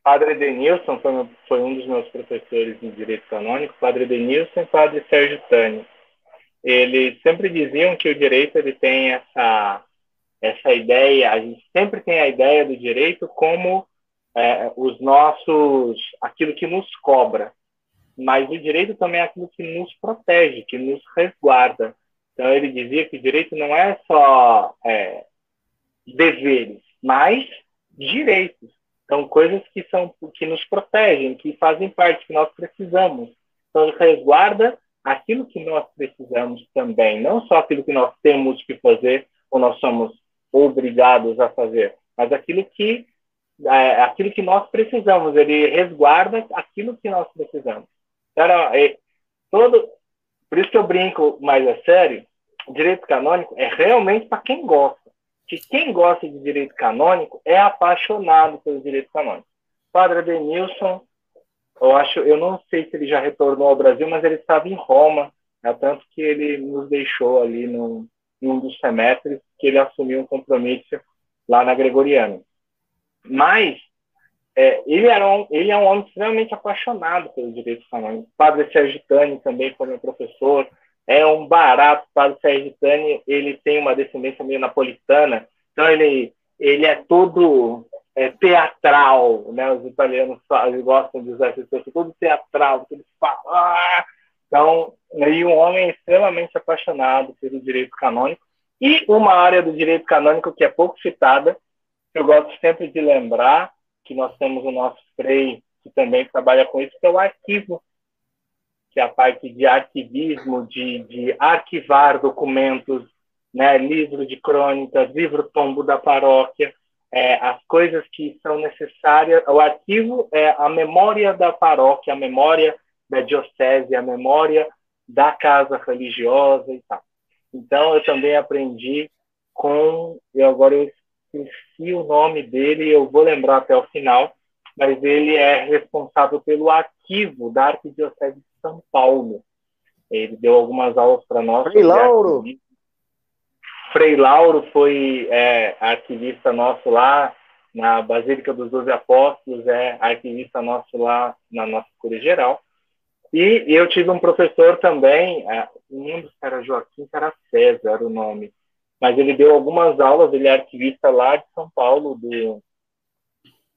Padre Denilson foi, foi, um dos meus professores de direito canônico. Padre Denilson e Padre Sérgio Tânia eles sempre diziam que o direito ele tem essa essa ideia, a gente sempre tem a ideia do direito como é, os nossos, aquilo que nos cobra, mas o direito também é aquilo que nos protege, que nos resguarda. Então ele dizia que o direito não é só é, deveres, mas direitos. Então coisas que são que nos protegem, que fazem parte, que nós precisamos. Então resguarda aquilo que nós precisamos também, não só aquilo que nós temos que fazer ou nós somos obrigados a fazer, mas aquilo que é, aquilo que nós precisamos, ele resguarda aquilo que nós precisamos. Então, é, todo, por isso que eu brinco mais a sério, direito canônico é realmente para quem gosta. que quem gosta de direito canônico é apaixonado pelo direito canônico. Padre Denilson, eu acho, eu não sei se ele já retornou ao Brasil, mas ele estava em Roma, né, tanto que ele nos deixou ali no, em um dos semestres que ele assumiu um compromisso lá na Gregoriana. Mas é, ele, era um, ele é um homem extremamente apaixonado pelo direito canônico. Padre Sérgio Tani também foi meu professor, é um barato. Padre Sérgio Tani, ele tem uma descendência meio napolitana, então ele, ele é todo é, teatral, né? Os italianos eles gostam de usar esse texto, todo teatral, que eles falam. Ah! Então, aí um homem extremamente apaixonado pelo direito canônico e uma área do direito canônico que é pouco citada, eu gosto sempre de lembrar, que nós temos o nosso Frei, que também trabalha com isso, que é o arquivo, que é a parte de arquivismo, de, de arquivar documentos, né, livro de crônicas, livro tombo da paróquia, é, as coisas que são necessárias. O arquivo é a memória da paróquia, a memória da diocese, a memória da casa religiosa e tal. Então, eu também aprendi com, e agora eu esqueci o nome dele, eu vou lembrar até o final, mas ele é responsável pelo arquivo da Arquidiocese São Paulo. Ele deu algumas aulas para nós. Frei Lauro! Frei Lauro foi é, arquivista nosso lá na Basílica dos Doze Apóstolos, é arquivista nosso lá na nossa cura geral. E, e, eu tive um professor também, é, lembro se era Joaquim, era César o nome, mas ele deu algumas aulas, ele é arquivista lá de São Paulo, do,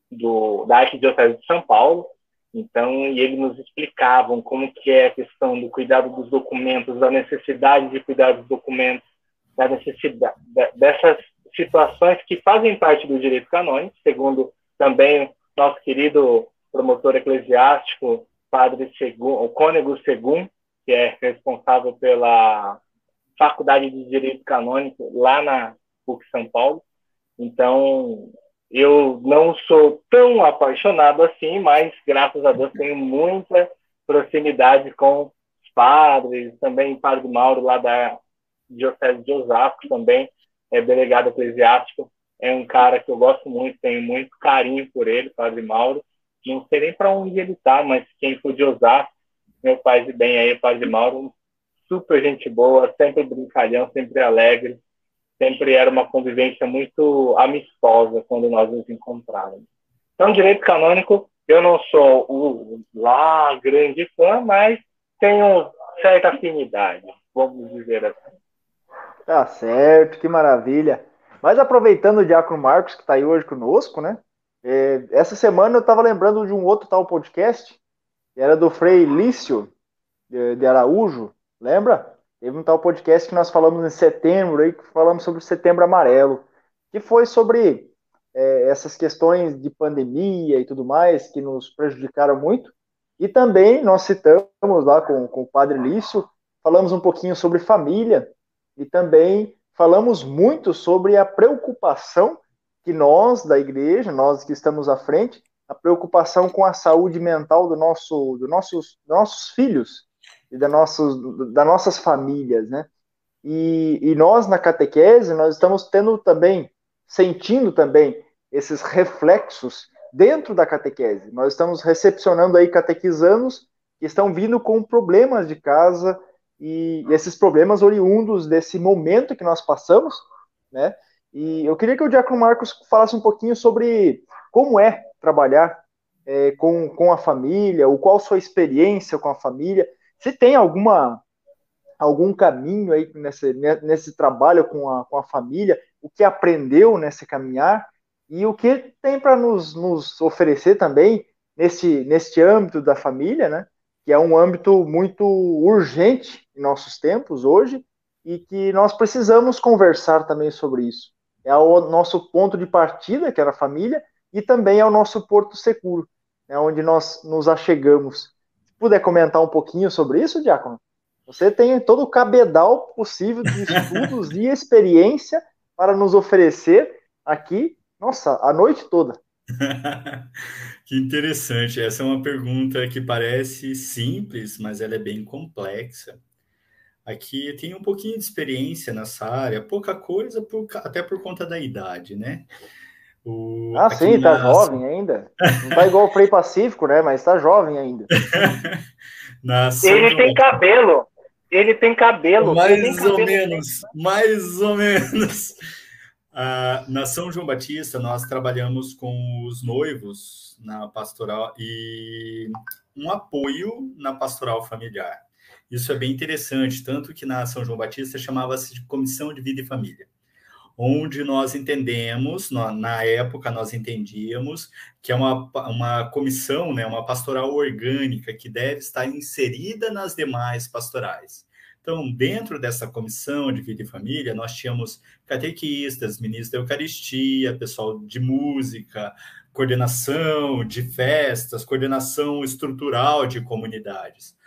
do, da Arquidiocese de São Paulo, então, e ele nos explicavam como que é a questão do cuidado dos documentos, da necessidade de cuidar dos documentos, da necessidade dessas situações que fazem parte do direito canônico, segundo também nosso querido promotor eclesiástico, Padre Segum, o Cônego Segum, que é responsável pela faculdade de direito canônico lá na PUC São Paulo. Então, eu não sou tão apaixonado assim, mas graças a Deus tenho muita proximidade com os padres, também o Padre Mauro lá da Diocese de Osasco também é delegado eclesiástico, é um cara que eu gosto muito, tenho muito carinho por ele, Padre Mauro. Não sei nem para onde ele está, mas quem for de Osasco, meu pai de bem aí, Padre Mauro, super gente boa, sempre brincalhão, sempre alegre, sempre era uma convivência muito amistosa quando nós nos encontrávamos. Então, direito canônico, eu não sou o lá grande fã, mas tenho certa afinidade, vamos dizer assim. Tá certo, que maravilha. Mas aproveitando o Diácono Marcos, que está aí hoje conosco, né? É, essa semana eu estava lembrando de um outro tal podcast, que era do Frei Lício de, de Araújo, Lembra? Teve um tal podcast que nós falamos em setembro, aí, que falamos sobre o setembro amarelo, que foi sobre é, essas questões de pandemia e tudo mais, que nos prejudicaram muito. E também nós citamos lá com, com o padre Lício, falamos um pouquinho sobre família e também falamos muito sobre a preocupação que nós da igreja, nós que estamos à frente, a preocupação com a saúde mental do nosso, do nossos, dos nossos filhos, e da nossos, das nossas famílias, né? E, e nós, na catequese, nós estamos tendo também, sentindo também esses reflexos dentro da catequese. Nós estamos recepcionando aí catequizanos que estão vindo com problemas de casa e esses problemas oriundos desse momento que nós passamos, né? E eu queria que o Diácono Marcos falasse um pouquinho sobre como é trabalhar é, com, com a família, o qual sua experiência com a família, se tem alguma algum caminho aí nesse, nesse trabalho com a, com a família, o que aprendeu nesse caminhar e o que tem para nos, nos oferecer também nesse, neste âmbito da família, né? Que é um âmbito muito urgente em nossos tempos hoje e que nós precisamos conversar também sobre isso. É o nosso ponto de partida, que era a família, e também é o nosso porto seguro, é onde nós nos achegamos puder comentar um pouquinho sobre isso, Diácono? Você tem todo o cabedal possível de estudos e experiência para nos oferecer aqui, nossa, a noite toda. que interessante. Essa é uma pergunta que parece simples, mas ela é bem complexa. Aqui tem um pouquinho de experiência nessa área, pouca coisa, por, até por conta da idade, né? O, ah, sim, tá na... jovem ainda. Não tá igual o Frei Pacífico, né? Mas tá jovem ainda. Ele tem cabelo. Ele tem cabelo. Mais tem ou cabelo. menos, mais ou menos. Ah, na São João Batista, nós trabalhamos com os noivos na pastoral e um apoio na pastoral familiar. Isso é bem interessante, tanto que na São João Batista chamava-se de Comissão de Vida e Família, onde nós entendemos, na época nós entendíamos que é uma, uma comissão, né, uma pastoral orgânica que deve estar inserida nas demais pastorais. Então, dentro dessa comissão de vida e família, nós tínhamos catequistas, ministros da Eucaristia, pessoal de música, coordenação de festas, coordenação estrutural de comunidades,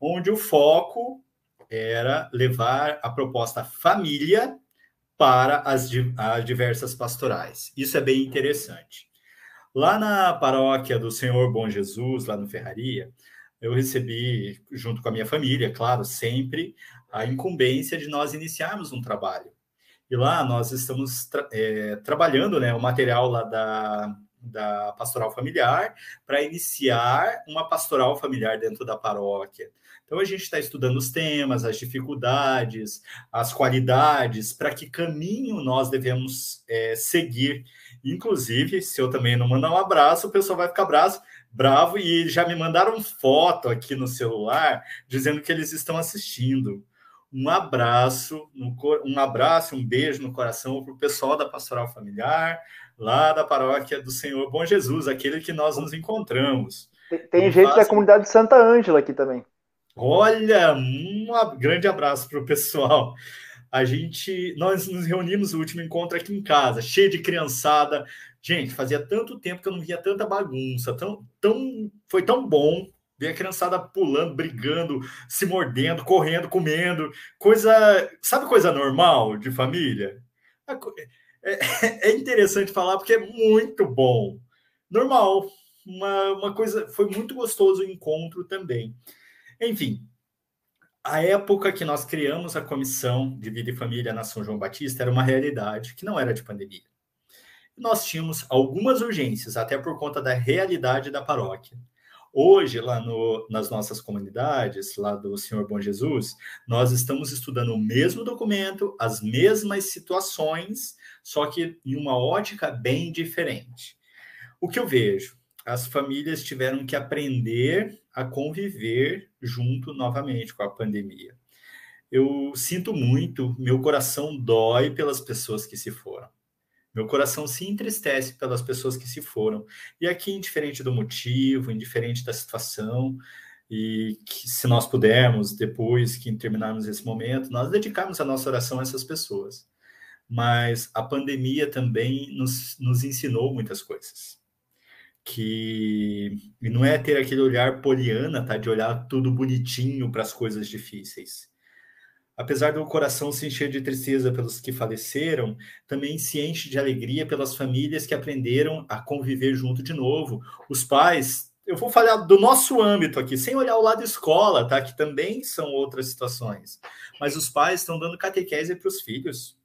onde o foco era levar a proposta família para as, as diversas pastorais. Isso é bem interessante. Lá na paróquia do Senhor Bom Jesus, lá no Ferraria, eu recebi, junto com a minha família, claro, sempre, a incumbência de nós iniciarmos um trabalho. E lá nós estamos tra é, trabalhando né, o material lá da, da pastoral familiar para iniciar uma pastoral familiar dentro da paróquia. Então a gente está estudando os temas, as dificuldades, as qualidades, para que caminho nós devemos é, seguir. Inclusive, se eu também não mandar um abraço, o pessoal vai ficar bravo, bravo e já me mandaram foto aqui no celular dizendo que eles estão assistindo. Um abraço, um abraço, um beijo no coração para o pessoal da Pastoral Familiar, lá da paróquia do Senhor Bom Jesus, aquele que nós nos encontramos. Tem, tem gente faço... da comunidade de Santa Ângela aqui também. Olha, um grande abraço para o pessoal. A gente, nós nos reunimos no último encontro aqui em casa, cheio de criançada. Gente, fazia tanto tempo que eu não via tanta bagunça, tão, tão, foi tão bom ver a criançada pulando, brigando, se mordendo, correndo, comendo, coisa, sabe coisa normal de família? É, é interessante falar porque é muito bom, normal, uma, uma coisa, foi muito gostoso o encontro também. Enfim, a época que nós criamos a comissão de vida e família na São João Batista era uma realidade que não era de pandemia. Nós tínhamos algumas urgências, até por conta da realidade da paróquia. Hoje, lá no, nas nossas comunidades, lá do Senhor Bom Jesus, nós estamos estudando o mesmo documento, as mesmas situações, só que em uma ótica bem diferente. O que eu vejo? As famílias tiveram que aprender a conviver junto novamente com a pandemia. Eu sinto muito, meu coração dói pelas pessoas que se foram. Meu coração se entristece pelas pessoas que se foram. E aqui, indiferente do motivo, indiferente da situação, e que se nós pudermos, depois que terminarmos esse momento, nós dedicarmos a nossa oração a essas pessoas. Mas a pandemia também nos, nos ensinou muitas coisas que e não é ter aquele olhar poliana, tá? De olhar tudo bonitinho para as coisas difíceis. Apesar do coração se encher de tristeza pelos que faleceram, também se enche de alegria pelas famílias que aprenderam a conviver junto de novo. Os pais, eu vou falar do nosso âmbito aqui, sem olhar o lado escola, tá? Que também são outras situações. Mas os pais estão dando catequese para os filhos.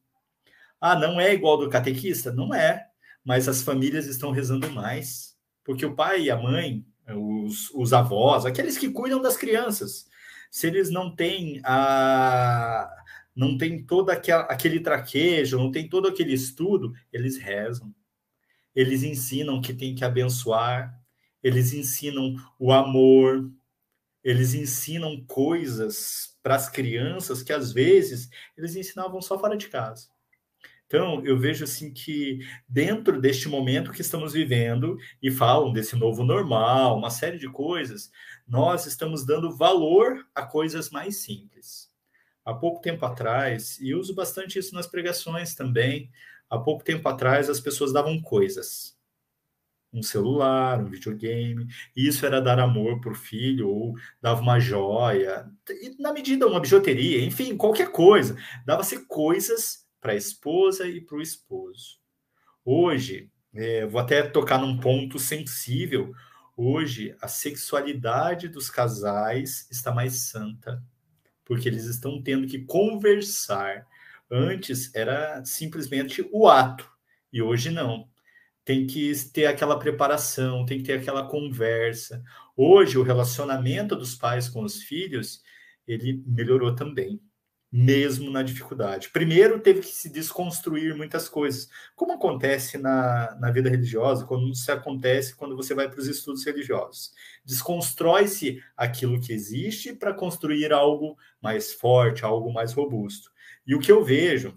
Ah, não é igual do catequista? Não é. Mas as famílias estão rezando mais porque o pai e a mãe, os, os avós, aqueles que cuidam das crianças, se eles não têm a não tem todo aquele traquejo, não tem todo aquele estudo, eles rezam. Eles ensinam que tem que abençoar, eles ensinam o amor, eles ensinam coisas para as crianças que às vezes eles ensinavam só fora de casa. Então, eu vejo assim que dentro deste momento que estamos vivendo e falam desse novo normal, uma série de coisas, nós estamos dando valor a coisas mais simples. Há pouco tempo atrás, e uso bastante isso nas pregações também, há pouco tempo atrás as pessoas davam coisas. Um celular, um videogame, e isso era dar amor para o filho, ou dava uma joia, e na medida uma bijuteria, enfim, qualquer coisa. Dava-se coisas para a esposa e para o esposo. Hoje, é, vou até tocar num ponto sensível. Hoje, a sexualidade dos casais está mais santa, porque eles estão tendo que conversar. Antes era simplesmente o ato, e hoje não. Tem que ter aquela preparação, tem que ter aquela conversa. Hoje, o relacionamento dos pais com os filhos, ele melhorou também mesmo na dificuldade. Primeiro, teve que se desconstruir muitas coisas, como acontece na, na vida religiosa, quando se acontece quando você vai para os estudos religiosos. Desconstrói-se aquilo que existe para construir algo mais forte, algo mais robusto. E o que eu vejo,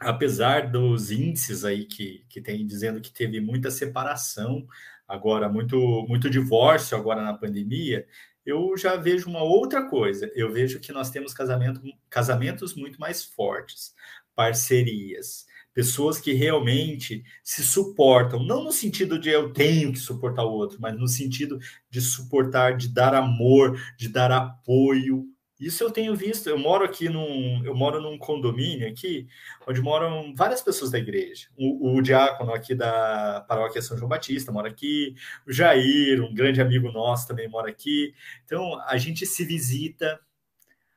apesar dos índices aí que, que tem dizendo que teve muita separação agora, muito, muito divórcio agora na pandemia, eu já vejo uma outra coisa. Eu vejo que nós temos casamento, casamentos muito mais fortes, parcerias, pessoas que realmente se suportam, não no sentido de eu tenho que suportar o outro, mas no sentido de suportar, de dar amor, de dar apoio, isso eu tenho visto. Eu moro aqui num, eu moro num condomínio aqui, onde moram várias pessoas da igreja. O, o diácono aqui da paróquia São João Batista mora aqui, o Jair, um grande amigo nosso, também mora aqui. Então a gente se visita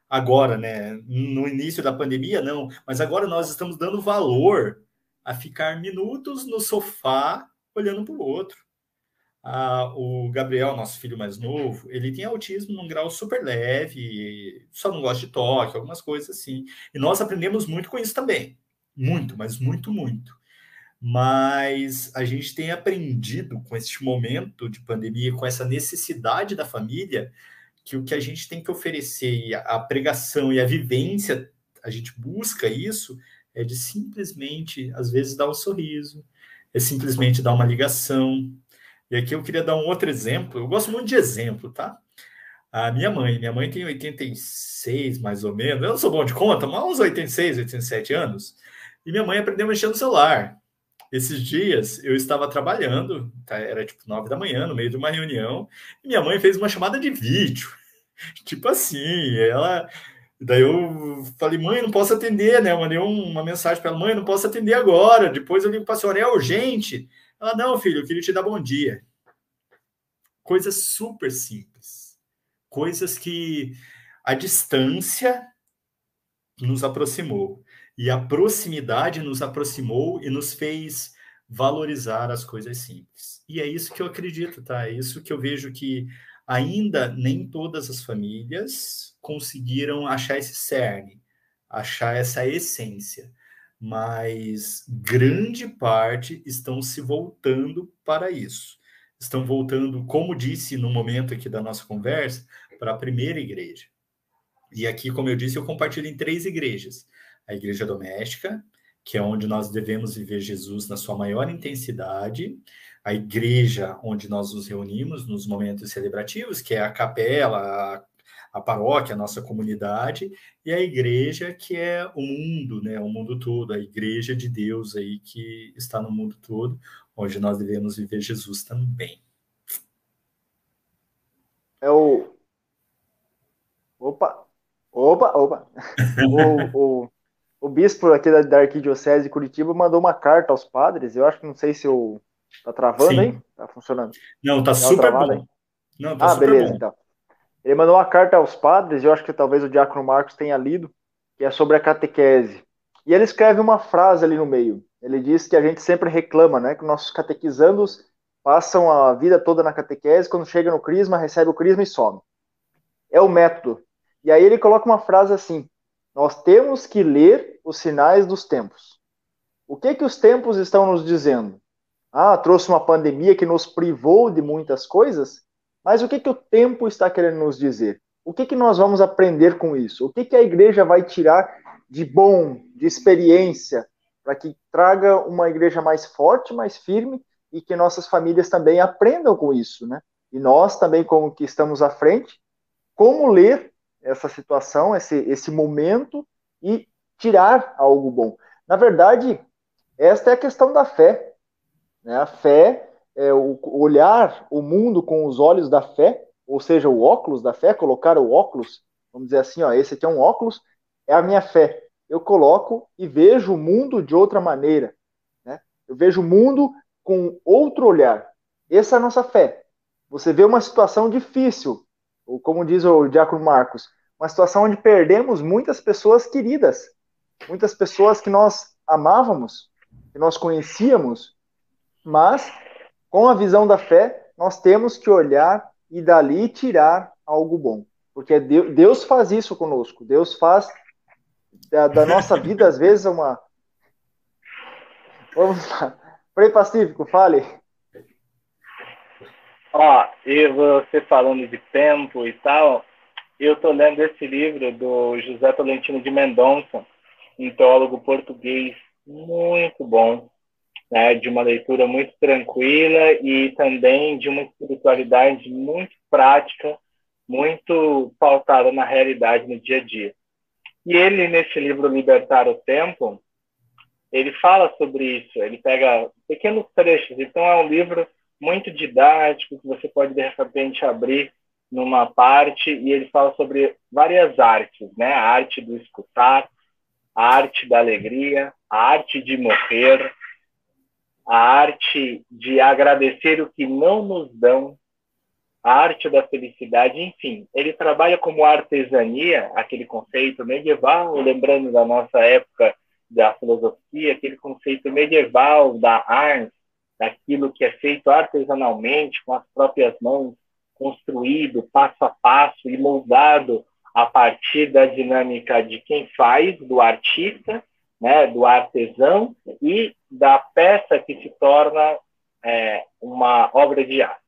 agora, né? No início da pandemia, não, mas agora nós estamos dando valor a ficar minutos no sofá olhando para o outro ah, o Gabriel, nosso filho mais novo, ele tem autismo num grau super leve, só não gosta de toque, algumas coisas assim. E nós aprendemos muito com isso também. Muito, mas muito, muito. Mas a gente tem aprendido com este momento de pandemia, com essa necessidade da família, que o que a gente tem que oferecer, e a pregação e a vivência, a gente busca isso, é de simplesmente, às vezes, dar um sorriso, é simplesmente dar uma ligação, e aqui eu queria dar um outro exemplo. Eu gosto muito de exemplo, tá? A minha mãe, minha mãe tem 86, mais ou menos. Eu não sou bom de conta, mas uns 86, 87 anos. E minha mãe aprendeu a mexer no celular. Esses dias eu estava trabalhando, tá? era tipo 9 da manhã, no meio de uma reunião, e minha mãe fez uma chamada de vídeo. tipo assim, ela. Daí eu falei, mãe, não posso atender, né? Eu mandei uma mensagem para ela, mãe, não posso atender agora. Depois eu ligo para a senhora, é urgente. Ela, não, filho, eu queria te dar bom dia. Coisas super simples. Coisas que a distância nos aproximou. E a proximidade nos aproximou e nos fez valorizar as coisas simples. E é isso que eu acredito, tá? É isso que eu vejo que ainda nem todas as famílias conseguiram achar esse cerne, achar essa essência mas grande parte estão se voltando para isso. Estão voltando, como disse no momento aqui da nossa conversa, para a primeira igreja. E aqui, como eu disse, eu compartilho em três igrejas: a igreja doméstica, que é onde nós devemos viver Jesus na sua maior intensidade, a igreja onde nós nos reunimos nos momentos celebrativos, que é a capela, a a paróquia, a nossa comunidade, e a igreja, que é o mundo, né, o mundo todo, a igreja de Deus aí que está no mundo todo, onde nós devemos viver Jesus também. É o. Opa! Opa, opa! o, o, o bispo aqui da, da Arquidiocese de Curitiba mandou uma carta aos padres. Eu acho que não sei se o. Tá travando Sim. aí? Tá funcionando? Não, tá super bom. Aí? Não, tá ah, beleza, bom. então. Ele mandou uma carta aos padres, eu acho que talvez o Diácono Marcos tenha lido, que é sobre a catequese. E ele escreve uma frase ali no meio. Ele diz que a gente sempre reclama, né? Que nossos catequizandos passam a vida toda na catequese, quando chega no crisma, recebe o crisma e some. É o método. E aí ele coloca uma frase assim: Nós temos que ler os sinais dos tempos. O que que os tempos estão nos dizendo? Ah, trouxe uma pandemia que nos privou de muitas coisas? Mas o que, que o tempo está querendo nos dizer? O que, que nós vamos aprender com isso? O que, que a igreja vai tirar de bom, de experiência, para que traga uma igreja mais forte, mais firme e que nossas famílias também aprendam com isso, né? E nós também, como que estamos à frente, como ler essa situação, esse, esse momento e tirar algo bom. Na verdade, esta é a questão da fé. Né? A fé é, o, olhar o mundo com os olhos da fé, ou seja, o óculos da fé, colocar o óculos, vamos dizer assim, ó, esse aqui é um óculos, é a minha fé. Eu coloco e vejo o mundo de outra maneira. Né? Eu vejo o mundo com outro olhar. Essa é a nossa fé. Você vê uma situação difícil, ou como diz o Diácono Marcos, uma situação onde perdemos muitas pessoas queridas, muitas pessoas que nós amávamos, que nós conhecíamos, mas com a visão da fé, nós temos que olhar e dali tirar algo bom. Porque Deus faz isso conosco. Deus faz da, da nossa vida, às vezes, uma. Vamos lá. Frei Pacífico, fale. Ó, e você falando de tempo e tal, eu tô lendo esse livro do José Tolentino de Mendonça, um teólogo português muito bom, né, de uma leitura muito tranquila e também de uma espiritualidade muito prática, muito pautada na realidade no dia a dia. E ele, nesse livro Libertar o Tempo, ele fala sobre isso, ele pega pequenos trechos, então é um livro muito didático, que você pode, de repente, abrir numa parte, e ele fala sobre várias artes, né? A arte do escutar, a arte da alegria, a arte de morrer, a arte de agradecer o que não nos dão, a arte da felicidade, enfim. Ele trabalha como artesania, aquele conceito medieval, lembrando da nossa época da filosofia, aquele conceito medieval da arte, daquilo que é feito artesanalmente, com as próprias mãos, construído passo a passo e moldado a partir da dinâmica de quem faz, do artista, né, do artesão e da peça que se torna é, uma obra de arte.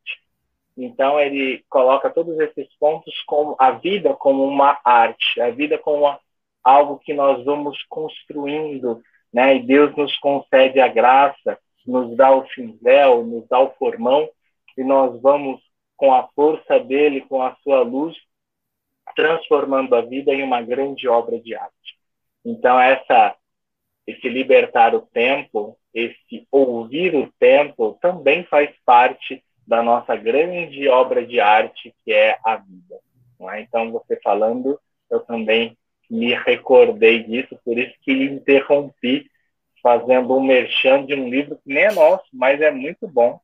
Então ele coloca todos esses pontos como a vida como uma arte, a vida como uma, algo que nós vamos construindo, né? E Deus nos concede a graça nos dá o cinzel, nos dá o formão, e nós vamos, com a força dele, com a sua luz, transformando a vida em uma grande obra de arte. Então, essa, esse libertar o tempo, esse ouvir o tempo, também faz parte da nossa grande obra de arte, que é a vida. É? Então, você falando, eu também me recordei disso, por isso que interrompi fazendo um merchan de um livro que nem é nosso, mas é muito bom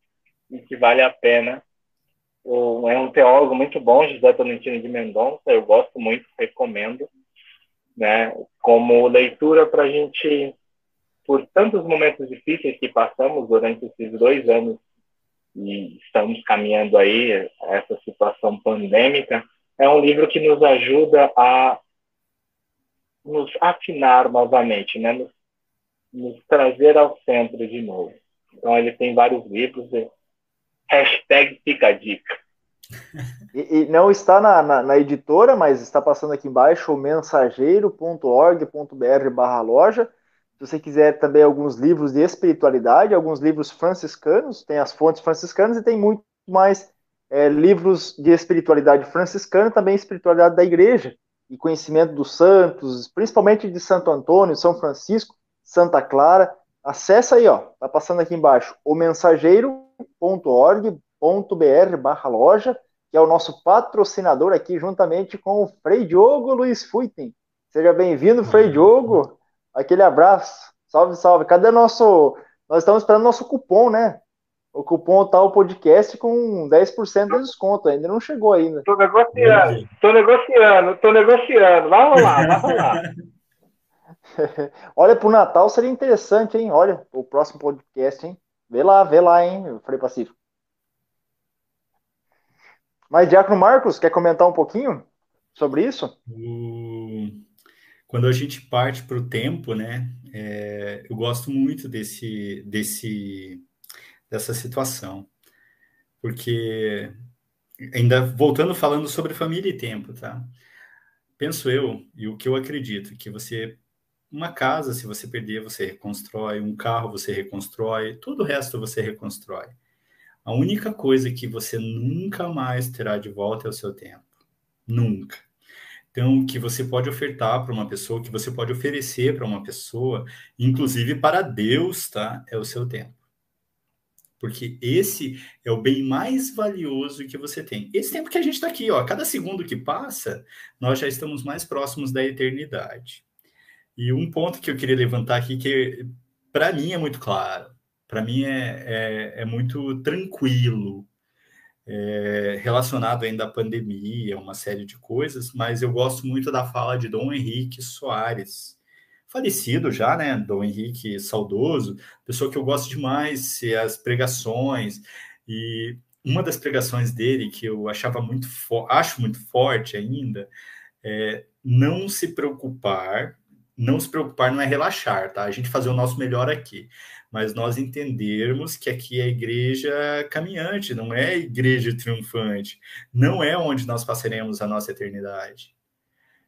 e que vale a pena. É um teólogo muito bom, José Tolentino de Mendonça, eu gosto muito, recomendo, né? Como leitura para a gente, por tantos momentos difíceis que passamos durante esses dois anos e estamos caminhando aí essa situação pandêmica, é um livro que nos ajuda a nos afinar novamente, né? Nos nos trazer ao centro de novo. Então ele tem vários livros. Hashtag fica a dica. E, e não está na, na, na, editora, mas está passando aqui embaixo o mensageiro.org.br barra loja. Se você quiser também alguns livros de espiritualidade, alguns livros franciscanos, tem as fontes franciscanas e tem muito mais é, livros de espiritualidade franciscana, também espiritualidade da igreja e conhecimento dos santos, principalmente de Santo Antônio, São Francisco, Santa Clara. Acesse aí, ó, tá passando aqui embaixo, o mensageiro.org.br barra loja, que é o nosso patrocinador aqui, juntamente com o Frei Diogo Luiz Fuitem. Seja bem-vindo, Frei Diogo. Aquele abraço. Salve, salve. Cadê nosso. Nós estamos esperando nosso cupom, né? O cupom tá o podcast com 10% de desconto. Ainda não chegou ainda. Tô negociando, tô negociando, tô negociando. Vai rolar, vai rolar. Olha, pro Natal seria interessante, hein? Olha, o próximo podcast, hein? Vê lá, vê lá, hein, Frei Pacífico. Mas, Diácono Marcos, quer comentar um pouquinho sobre isso? Quando a gente parte para o tempo, né? É... eu gosto muito desse, desse, dessa situação. Porque, ainda voltando falando sobre família e tempo, tá? Penso eu, e o que eu acredito, que você uma casa, se você perder, você reconstrói. Um carro, você reconstrói. Todo o resto você reconstrói. A única coisa que você nunca mais terá de volta é o seu tempo. Nunca. Então, que você pode ofertar para uma pessoa, que você pode oferecer para uma pessoa, inclusive para Deus, tá? É o seu tempo. Porque esse é o bem mais valioso que você tem. Esse tempo que a gente está aqui, ó, cada segundo que passa, nós já estamos mais próximos da eternidade. E um ponto que eu queria levantar aqui, que para mim é muito claro, para mim é, é, é, muito tranquilo. é, relacionado ainda à pandemia, uma série de coisas, mas eu gosto muito da fala de Dom Henrique Soares, falecido já, né? Dom Henrique saudoso, pessoa que eu gosto demais, as pregações, e uma das pregações dele que eu achava muito acho muito forte ainda é não se preocupar, não se preocupar não é relaxar, tá? A gente fazer o nosso melhor aqui, mas nós entendermos que aqui é a igreja caminhante, não é a igreja triunfante, não é onde nós passaremos a nossa eternidade.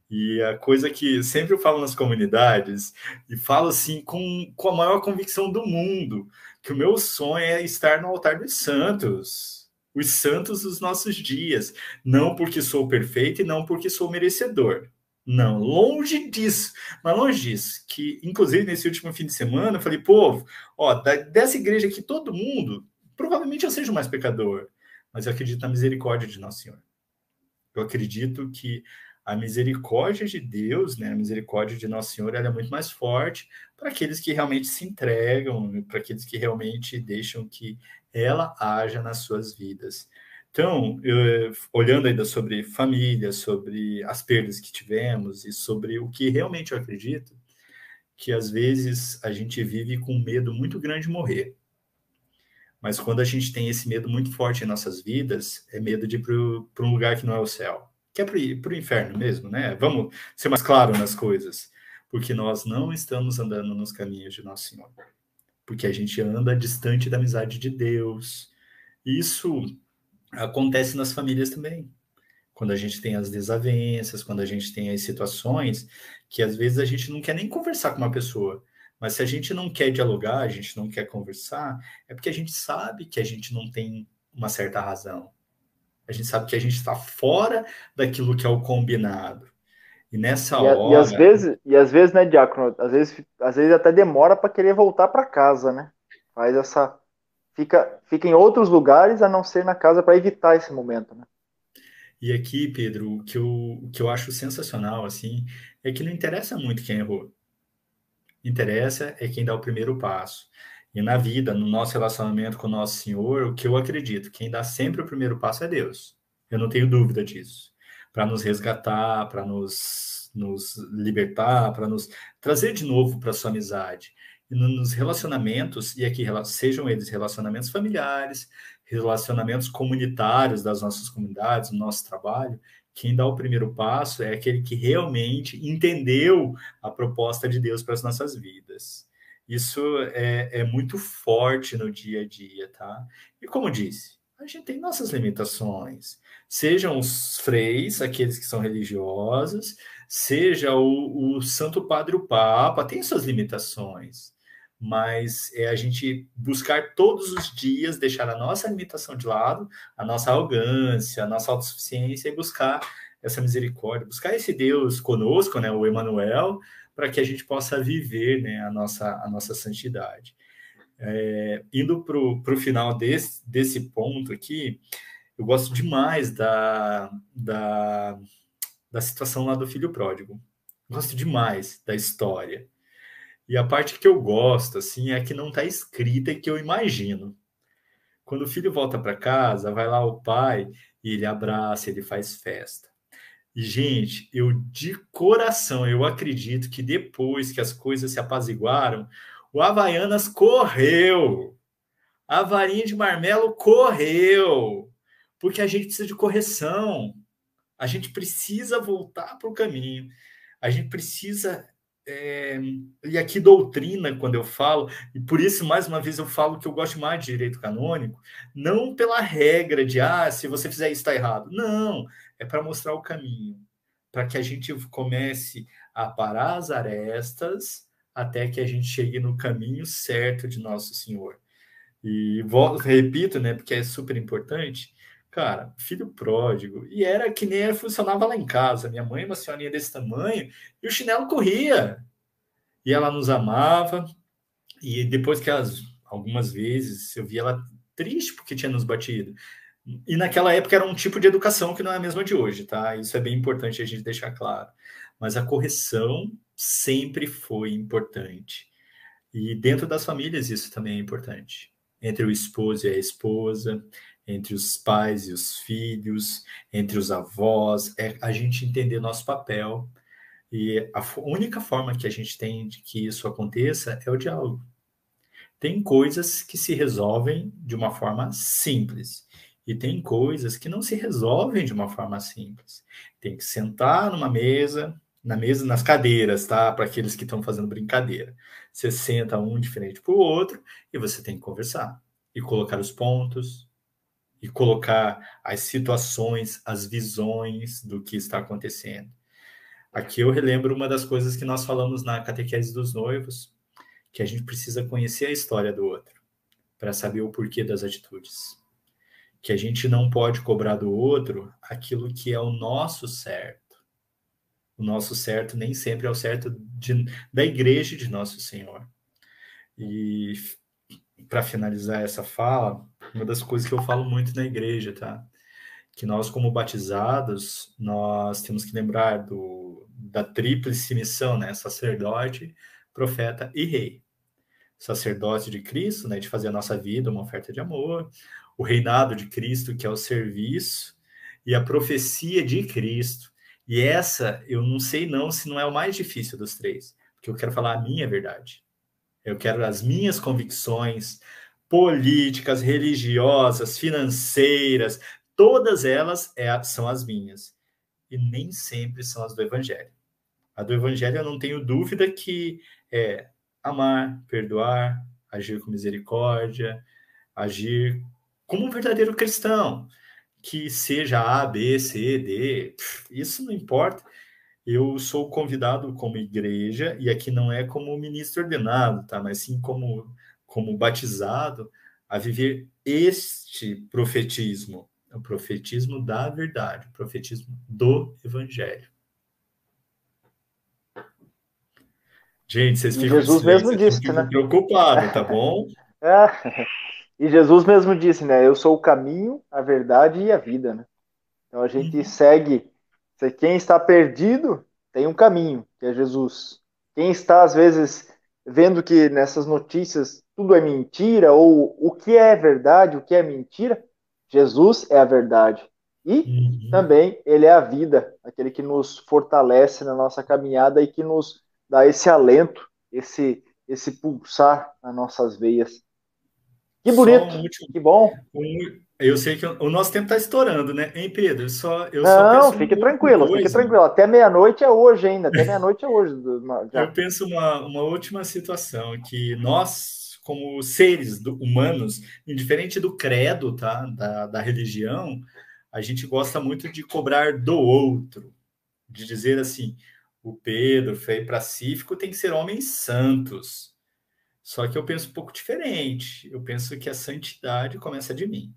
E a coisa que sempre eu falo nas comunidades, e falo assim com, com a maior convicção do mundo, que o meu sonho é estar no altar dos santos, os santos dos nossos dias, não porque sou perfeito e não porque sou merecedor, não, longe disso, mas longe disso. Que, inclusive, nesse último fim de semana, eu falei, povo, ó, dessa igreja aqui, todo mundo, provavelmente eu seja o mais pecador, mas eu acredito na misericórdia de Nosso Senhor. Eu acredito que a misericórdia de Deus, né, a misericórdia de Nosso Senhor, ela é muito mais forte para aqueles que realmente se entregam, para aqueles que realmente deixam que ela haja nas suas vidas. Então, eu, olhando ainda sobre família, sobre as perdas que tivemos e sobre o que realmente eu acredito, que às vezes a gente vive com medo muito grande de morrer. Mas quando a gente tem esse medo muito forte em nossas vidas, é medo de ir para um lugar que não é o céu, que é para o inferno mesmo, né? Vamos ser mais claro nas coisas, porque nós não estamos andando nos caminhos de Nosso Senhor, porque a gente anda distante da amizade de Deus. Isso acontece nas famílias também. Quando a gente tem as desavenças, quando a gente tem as situações que às vezes a gente não quer nem conversar com uma pessoa. Mas se a gente não quer dialogar, a gente não quer conversar, é porque a gente sabe que a gente não tem uma certa razão. A gente sabe que a gente está fora daquilo que é o combinado. E nessa e, hora. E às vezes, e às vezes, né, Diácono? Às vezes, às vezes até demora para querer voltar para casa, né? Faz essa fica, fica em outros lugares a não ser na casa para evitar esse momento, né? E aqui, Pedro, o que, eu, o que eu acho sensacional, assim, é que não interessa muito quem errou. Interessa é quem dá o primeiro passo. E na vida, no nosso relacionamento com o nosso Senhor, o que eu acredito, quem dá sempre o primeiro passo é Deus. Eu não tenho dúvida disso. Para nos resgatar, para nos, nos libertar, para nos trazer de novo para sua amizade nos relacionamentos, e aqui sejam eles relacionamentos familiares, relacionamentos comunitários das nossas comunidades, do nosso trabalho, quem dá o primeiro passo é aquele que realmente entendeu a proposta de Deus para as nossas vidas. Isso é, é muito forte no dia a dia, tá? E como disse, a gente tem nossas limitações. Sejam os freis, aqueles que são religiosos, seja o, o Santo Padre o Papa, tem suas limitações mas é a gente buscar todos os dias deixar a nossa limitação de lado, a nossa arrogância, a nossa autossuficiência e buscar essa misericórdia, buscar esse Deus conosco, né, o Emmanuel, para que a gente possa viver né, a, nossa, a nossa santidade. É, indo para o final desse, desse ponto aqui, eu gosto demais da, da, da situação lá do filho pródigo. Gosto demais da história. E a parte que eu gosto, assim, é que não está escrita e que eu imagino. Quando o filho volta para casa, vai lá o pai e ele abraça, ele faz festa. E, gente, eu de coração, eu acredito que depois que as coisas se apaziguaram, o Havaianas correu. A varinha de marmelo correu. Porque a gente precisa de correção. A gente precisa voltar para o caminho. A gente precisa é, e aqui doutrina, quando eu falo, e por isso, mais uma vez, eu falo que eu gosto mais de direito canônico, não pela regra de, ah, se você fizer isso está errado. Não, é para mostrar o caminho, para que a gente comece a parar as arestas até que a gente chegue no caminho certo de Nosso Senhor. E repito, né, porque é super importante, Cara, filho pródigo. E era que nem funcionava lá em casa. Minha mãe, uma senhorinha desse tamanho, e o chinelo corria. E ela nos amava. E depois que algumas vezes, eu via ela triste porque tinha nos batido. E naquela época era um tipo de educação que não é a mesma de hoje, tá? Isso é bem importante a gente deixar claro. Mas a correção sempre foi importante. E dentro das famílias isso também é importante. Entre o esposo e a esposa, entre os pais e os filhos, entre os avós, é a gente entender nosso papel. E a única forma que a gente tem de que isso aconteça é o diálogo. Tem coisas que se resolvem de uma forma simples. E tem coisas que não se resolvem de uma forma simples. Tem que sentar numa mesa, na mesa, nas cadeiras, tá? Para aqueles que estão fazendo brincadeira. Você senta um diferente para o outro e você tem que conversar e colocar os pontos e colocar as situações, as visões do que está acontecendo. Aqui eu relembro uma das coisas que nós falamos na catequese dos noivos, que a gente precisa conhecer a história do outro para saber o porquê das atitudes. Que a gente não pode cobrar do outro aquilo que é o nosso certo o nosso certo nem sempre é o certo de, da igreja de Nosso Senhor. E para finalizar essa fala, uma das coisas que eu falo muito na igreja, tá? Que nós, como batizados, nós temos que lembrar do, da tríplice missão, né? Sacerdote, profeta e rei. Sacerdote de Cristo, né? De fazer a nossa vida uma oferta de amor. O reinado de Cristo, que é o serviço. E a profecia de Cristo, e essa, eu não sei não se não é o mais difícil dos três, porque eu quero falar a minha verdade. Eu quero as minhas convicções políticas, religiosas, financeiras, todas elas é, são as minhas. E nem sempre são as do Evangelho. A do Evangelho eu não tenho dúvida que é amar, perdoar, agir com misericórdia, agir como um verdadeiro cristão que seja A, B, C, D, isso não importa. Eu sou convidado como igreja, e aqui não é como ministro ordenado, tá? Mas sim como, como batizado, a viver este profetismo, o profetismo da verdade, o profetismo do evangelho. Gente, vocês ficam Jesus mesmo disse, né? preocupados, tá bom? é. E Jesus mesmo disse, né? Eu sou o caminho, a verdade e a vida, né? Então a gente uhum. segue. Quem está perdido tem um caminho, que é Jesus. Quem está, às vezes, vendo que nessas notícias tudo é mentira, ou o que é verdade, o que é mentira, Jesus é a verdade. E uhum. também ele é a vida, aquele que nos fortalece na nossa caminhada e que nos dá esse alento, esse, esse pulsar nas nossas veias. Que bonito, um último, que bom. Um, eu sei que o nosso tempo está estourando, né? Hein, Pedro? Só, eu Não, só fique tranquilo, fique tranquilo. Até meia-noite é hoje ainda, até meia-noite é hoje. Já. Eu penso uma, uma última situação, que nós, como seres do, humanos, indiferente do credo, tá? Da, da religião, a gente gosta muito de cobrar do outro, de dizer assim, o Pedro, Frei Pacífico, tem que ser homens santos. Só que eu penso um pouco diferente. Eu penso que a santidade começa de mim.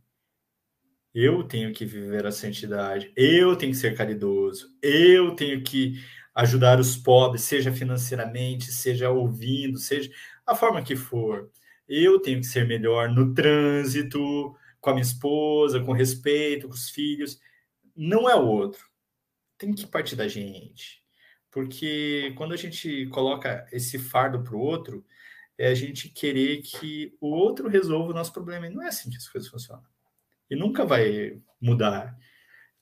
Eu tenho que viver a santidade. Eu tenho que ser caridoso. Eu tenho que ajudar os pobres, seja financeiramente, seja ouvindo, seja a forma que for. Eu tenho que ser melhor no trânsito, com a minha esposa, com respeito, com os filhos. Não é o outro. Tem que partir da gente. Porque quando a gente coloca esse fardo para o outro, é a gente querer que o outro resolva o nosso problema. E não é assim que as coisas funcionam. E nunca vai mudar.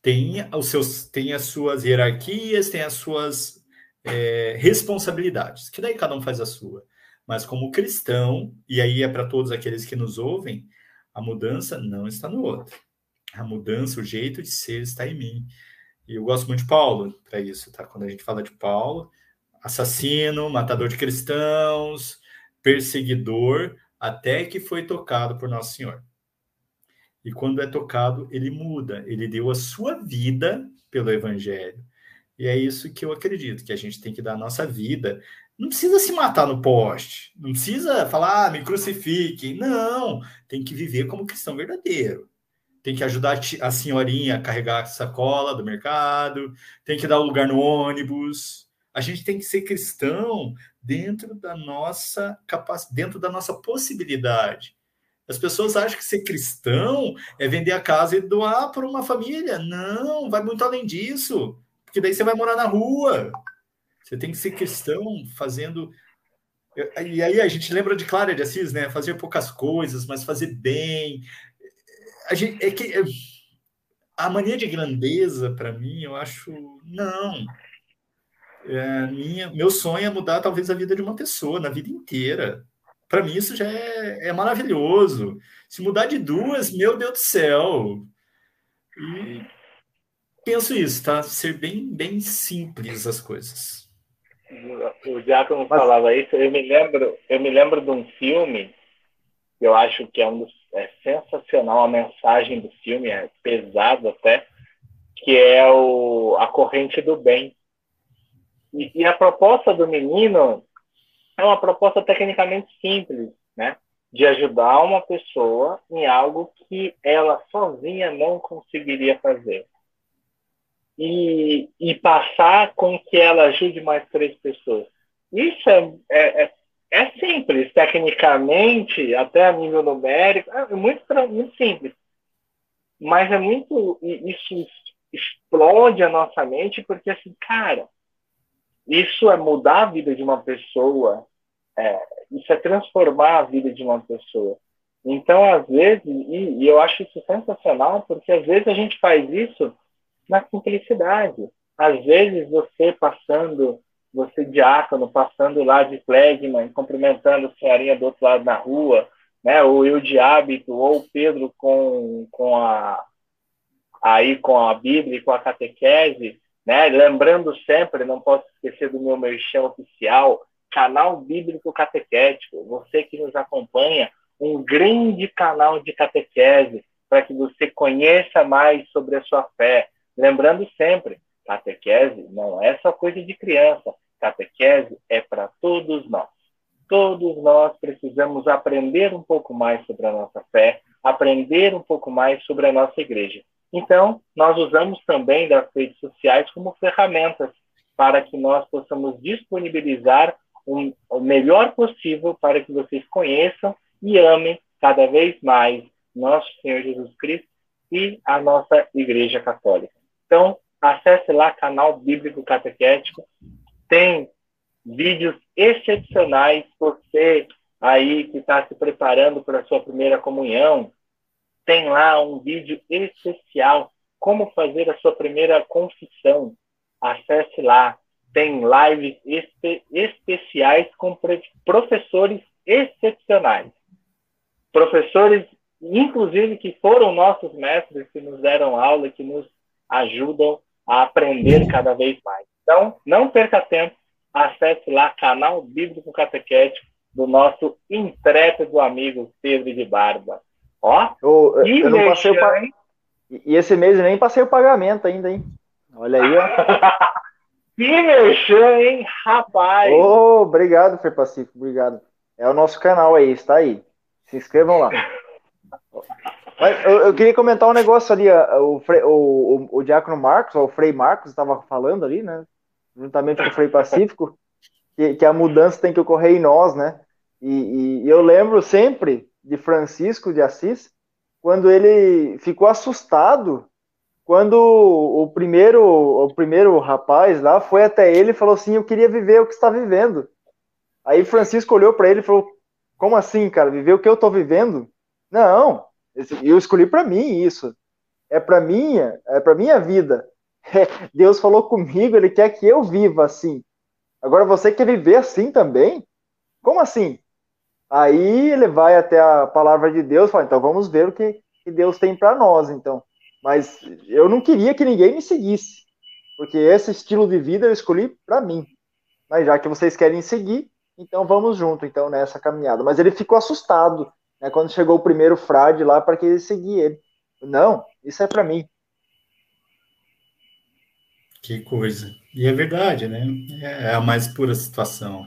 Tem, os seus, tem as suas hierarquias, tem as suas é, responsabilidades, que daí cada um faz a sua. Mas como cristão, e aí é para todos aqueles que nos ouvem, a mudança não está no outro. A mudança, o jeito de ser está em mim. E eu gosto muito de Paulo para isso, tá? Quando a gente fala de Paulo, assassino, matador de cristãos, perseguidor, até que foi tocado por Nosso Senhor. E quando é tocado, ele muda, ele deu a sua vida pelo Evangelho. E é isso que eu acredito, que a gente tem que dar a nossa vida. Não precisa se matar no poste, não precisa falar, ah, me crucifique. Não, tem que viver como cristão verdadeiro. Tem que ajudar a senhorinha a carregar a sacola do mercado, tem que dar o lugar no ônibus. A gente tem que ser cristão dentro da nossa capacidade, dentro da nossa possibilidade. As pessoas acham que ser cristão é vender a casa e doar para uma família. Não, vai muito além disso. Porque daí você vai morar na rua. Você tem que ser cristão fazendo. E aí a gente lembra de Clara de Assis, né? Fazer poucas coisas, mas fazer bem. a gente, é que a mania de grandeza, para mim, eu acho. Não. É, minha, meu sonho é mudar talvez a vida de uma pessoa, na vida inteira. Para mim, isso já é, é, maravilhoso. Se mudar de duas, meu Deus do céu. E penso isso, tá? Ser bem, bem simples as coisas. O Giacomo Mas... falava isso. Eu me lembro, eu me lembro de um filme que eu acho que é um é sensacional a mensagem do filme, é pesado até, que é o A Corrente do Bem. E, e a proposta do menino é uma proposta tecnicamente simples, né? De ajudar uma pessoa em algo que ela sozinha não conseguiria fazer. E, e passar com que ela ajude mais três pessoas. Isso é, é, é, é simples, tecnicamente, até a nível numérico, é muito, muito simples. Mas é muito. Isso explode a nossa mente, porque, assim, cara, isso é mudar a vida de uma pessoa, é, isso é transformar a vida de uma pessoa. Então, às vezes, e, e, eu acho isso sensacional, porque às vezes a gente faz isso na simplicidade. Às vezes, você passando, você diácono, passando lá de flegma, cumprimentando a senhorinha do outro lado na rua, né, ou eu de hábito, ou o Pedro com, com a aí com a Bíblia e com a catequese, né? Lembrando sempre, não posso esquecer do meu merchan oficial, canal bíblico catequético. Você que nos acompanha, um grande canal de catequese para que você conheça mais sobre a sua fé. Lembrando sempre, catequese não é só coisa de criança. Catequese é para todos nós. Todos nós precisamos aprender um pouco mais sobre a nossa fé, aprender um pouco mais sobre a nossa igreja. Então, nós usamos também das redes sociais como ferramentas para que nós possamos disponibilizar um, o melhor possível para que vocês conheçam e amem cada vez mais nosso Senhor Jesus Cristo e a nossa Igreja Católica. Então, acesse lá canal Bíblico Catequético. Tem vídeos excepcionais. Você aí que está se preparando para a sua primeira comunhão, tem lá um vídeo especial, como fazer a sua primeira confissão. Acesse lá. Tem lives espe especiais com professores excepcionais. Professores, inclusive, que foram nossos mestres, que nos deram aula, que nos ajudam a aprender cada vez mais. Então, não perca tempo, acesse lá canal Bíblico Catequético do nosso intrépido amigo Pedro de Barba. Ó, eu, eu não passei pa... E esse mês eu nem passei o pagamento ainda, hein? Olha aí, ó. que mexer, hein, rapaz? Oh, obrigado, Fer Pacífico, obrigado. É o nosso canal aí, está aí. Se inscrevam lá. Mas eu, eu, queria comentar um negócio ali, o, o, o, o Diácono Marcos, o Frei Marcos, estava falando ali, né? Juntamente com o Frei Pacífico, que, que a mudança tem que ocorrer em nós, né? E, e, e eu lembro sempre de Francisco de Assis, quando ele ficou assustado quando o primeiro o primeiro rapaz lá foi até ele e falou assim: "Eu queria viver o que está vivendo". Aí Francisco olhou para ele e falou: "Como assim, cara? Viver o que eu estou vivendo?" Não, eu escolhi para mim isso. É para minha, é para minha vida. É, Deus falou comigo, ele quer que eu viva assim. Agora você quer viver assim também? Como assim? Aí ele vai até a palavra de Deus, fala, então vamos ver o que, que Deus tem para nós, então. Mas eu não queria que ninguém me seguisse, porque esse estilo de vida eu escolhi para mim. Mas já que vocês querem seguir, então vamos junto, então nessa caminhada. Mas ele ficou assustado, né, quando chegou o primeiro frade lá para que ele seguisse ele. Não, isso é para mim. Que coisa. E é verdade, né? É a mais pura situação.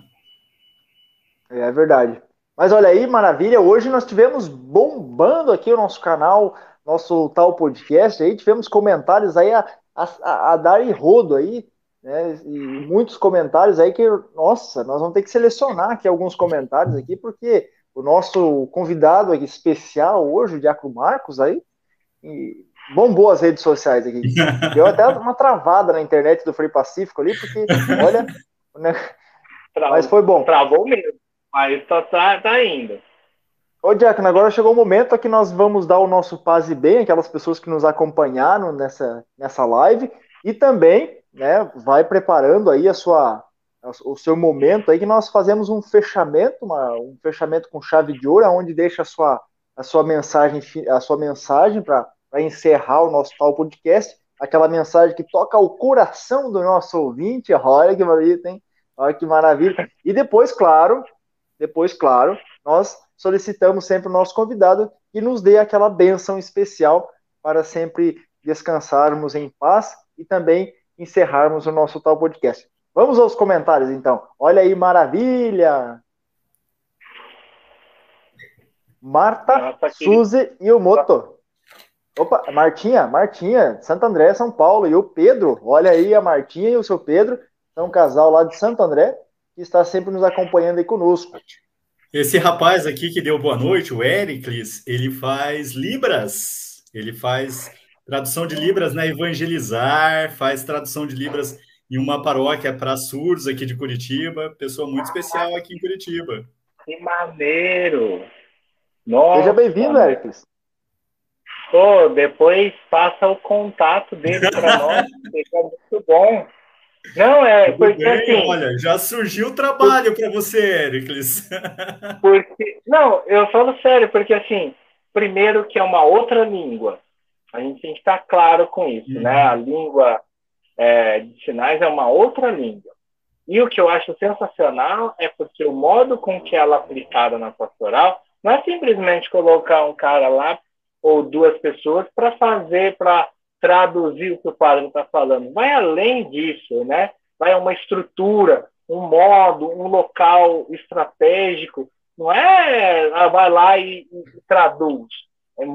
É verdade. Mas olha aí, maravilha. Hoje nós tivemos bombando aqui o nosso canal, nosso tal podcast aí. Tivemos comentários aí a, a, a dar e rodo aí, né? E muitos comentários aí que, nossa, nós vamos ter que selecionar aqui alguns comentários aqui, porque o nosso convidado aqui especial hoje, o Diaco Marcos, aí, bombou as redes sociais aqui. Deu até uma travada na internet do Free Pacífico ali, porque, olha. Né? Mas foi bom. Travou mesmo. Mas só tá, tá indo. Ô, Diácono, agora chegou o momento que nós vamos dar o nosso paz e bem, aquelas pessoas que nos acompanharam nessa, nessa live, e também né, vai preparando aí a sua, o seu momento aí que nós fazemos um fechamento, uma, um fechamento com chave de ouro, onde deixa a sua, a sua mensagem, a sua mensagem para encerrar o nosso tal podcast, aquela mensagem que toca o coração do nosso ouvinte, olha que maravilha, hein? Olha que maravilha. E depois, claro, depois, claro, nós solicitamos sempre o nosso convidado que nos dê aquela benção especial para sempre descansarmos em paz e também encerrarmos o nosso tal podcast. Vamos aos comentários, então. Olha aí, maravilha! Marta, Suzy e o Moto. Opa, Martinha, Martinha, Santo André, São Paulo. E o Pedro, olha aí a Martinha e o seu Pedro, são um casal lá de Santo André, que está sempre nos acompanhando aí conosco. Esse rapaz aqui que deu boa noite, o Ericles, ele faz Libras. Ele faz tradução de Libras na Evangelizar, faz tradução de Libras em uma paróquia para surdos aqui de Curitiba. Pessoa muito especial aqui em Curitiba. Que maneiro! Nossa. Seja bem-vindo, Ericles. Pô, depois passa o contato dele para nós, fica muito bom. Não, é porque bem, assim. Olha, já surgiu o trabalho para você, Ericles. Porque, não, eu falo sério, porque assim, primeiro que é uma outra língua. A gente tem que estar claro com isso, né? uhum. né? A língua é, de sinais é uma outra língua. E o que eu acho sensacional é porque o modo com que ela é aplicada na pastoral não é simplesmente colocar um cara lá ou duas pessoas para fazer, para traduzir o que o padre está falando. Vai além disso, né? Vai uma estrutura, um modo, um local estratégico. Não é ah, vai lá e, e traduz. É,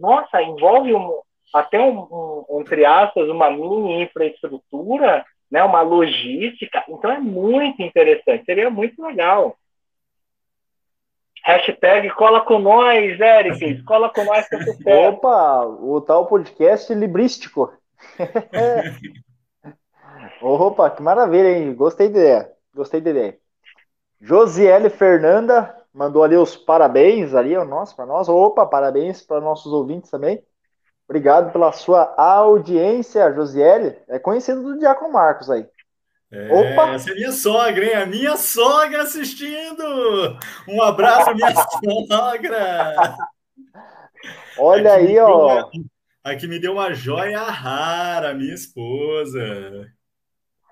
nossa, envolve um, até um, um, entre aspas, uma mini infraestrutura, né? Uma logística. Então é muito interessante. Seria muito legal. Hashtag cola com nós, Eric. Cola com nós que eu Opa, o tal podcast librístico. Opa, que maravilha, hein? Gostei da ideia. Gostei da ideia. Josiele Fernanda mandou ali os parabéns ali, nossa, para nós. Opa, parabéns para nossos ouvintes também. Obrigado pela sua audiência, Josiele. É conhecido do Diácono Marcos aí. É, Opa! Essa é minha sogra, hein? A minha sogra assistindo! Um abraço, minha sogra! Olha aqui aí, ó. Uma, aqui me deu uma joia rara, minha esposa.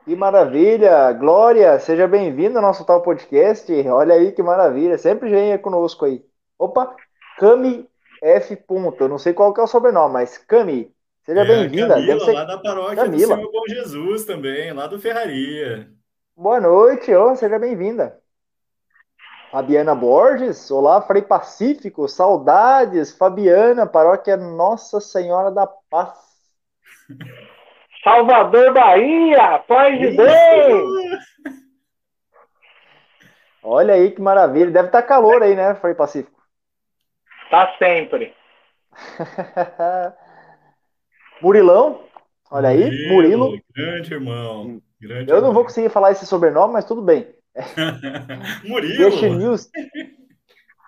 Que maravilha! Glória, seja bem-vindo ao nosso tal podcast. Olha aí que maravilha, sempre vem conosco aí. Opa, Cami F. Ponto. Eu não sei qual que é o sobrenome, mas Cami, Seja é, bem-vinda. Camila, ser... lá da paróquia Camila. do Senhor Bom Jesus também, lá do Ferraria. Boa noite, oh, seja bem-vinda. Fabiana Borges, olá, Frei Pacífico, saudades, Fabiana, paróquia Nossa Senhora da Paz. Salvador, Bahia, paz de Deus! Olha aí que maravilha, deve estar tá calor aí, né, Frei Pacífico? Tá sempre. Murilão, olha aí, Murilo. Murilo. Grande irmão. Grande eu irmão. não vou conseguir falar esse sobrenome, mas tudo bem. Murilo. News.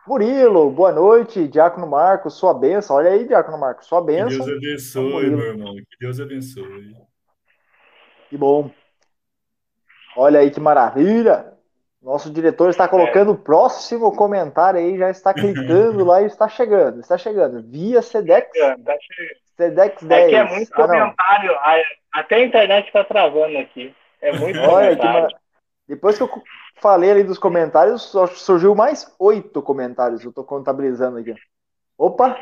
Murilo, boa noite, Diácono Marcos, sua benção. Olha aí, Diácono Marcos, sua benção. Que Deus abençoe, meu irmão. Que Deus abençoe. Que bom. Olha aí que maravilha. Nosso diretor está colocando é. o próximo comentário aí, já está clicando lá e está chegando, está chegando. Via Sedex. Tá Sedex 10. É que é muito ah, comentário. Até a internet está travando aqui. É muito Olha, comentário. Que Depois que eu falei ali dos comentários, surgiu mais oito comentários. Eu estou contabilizando aqui. Opa!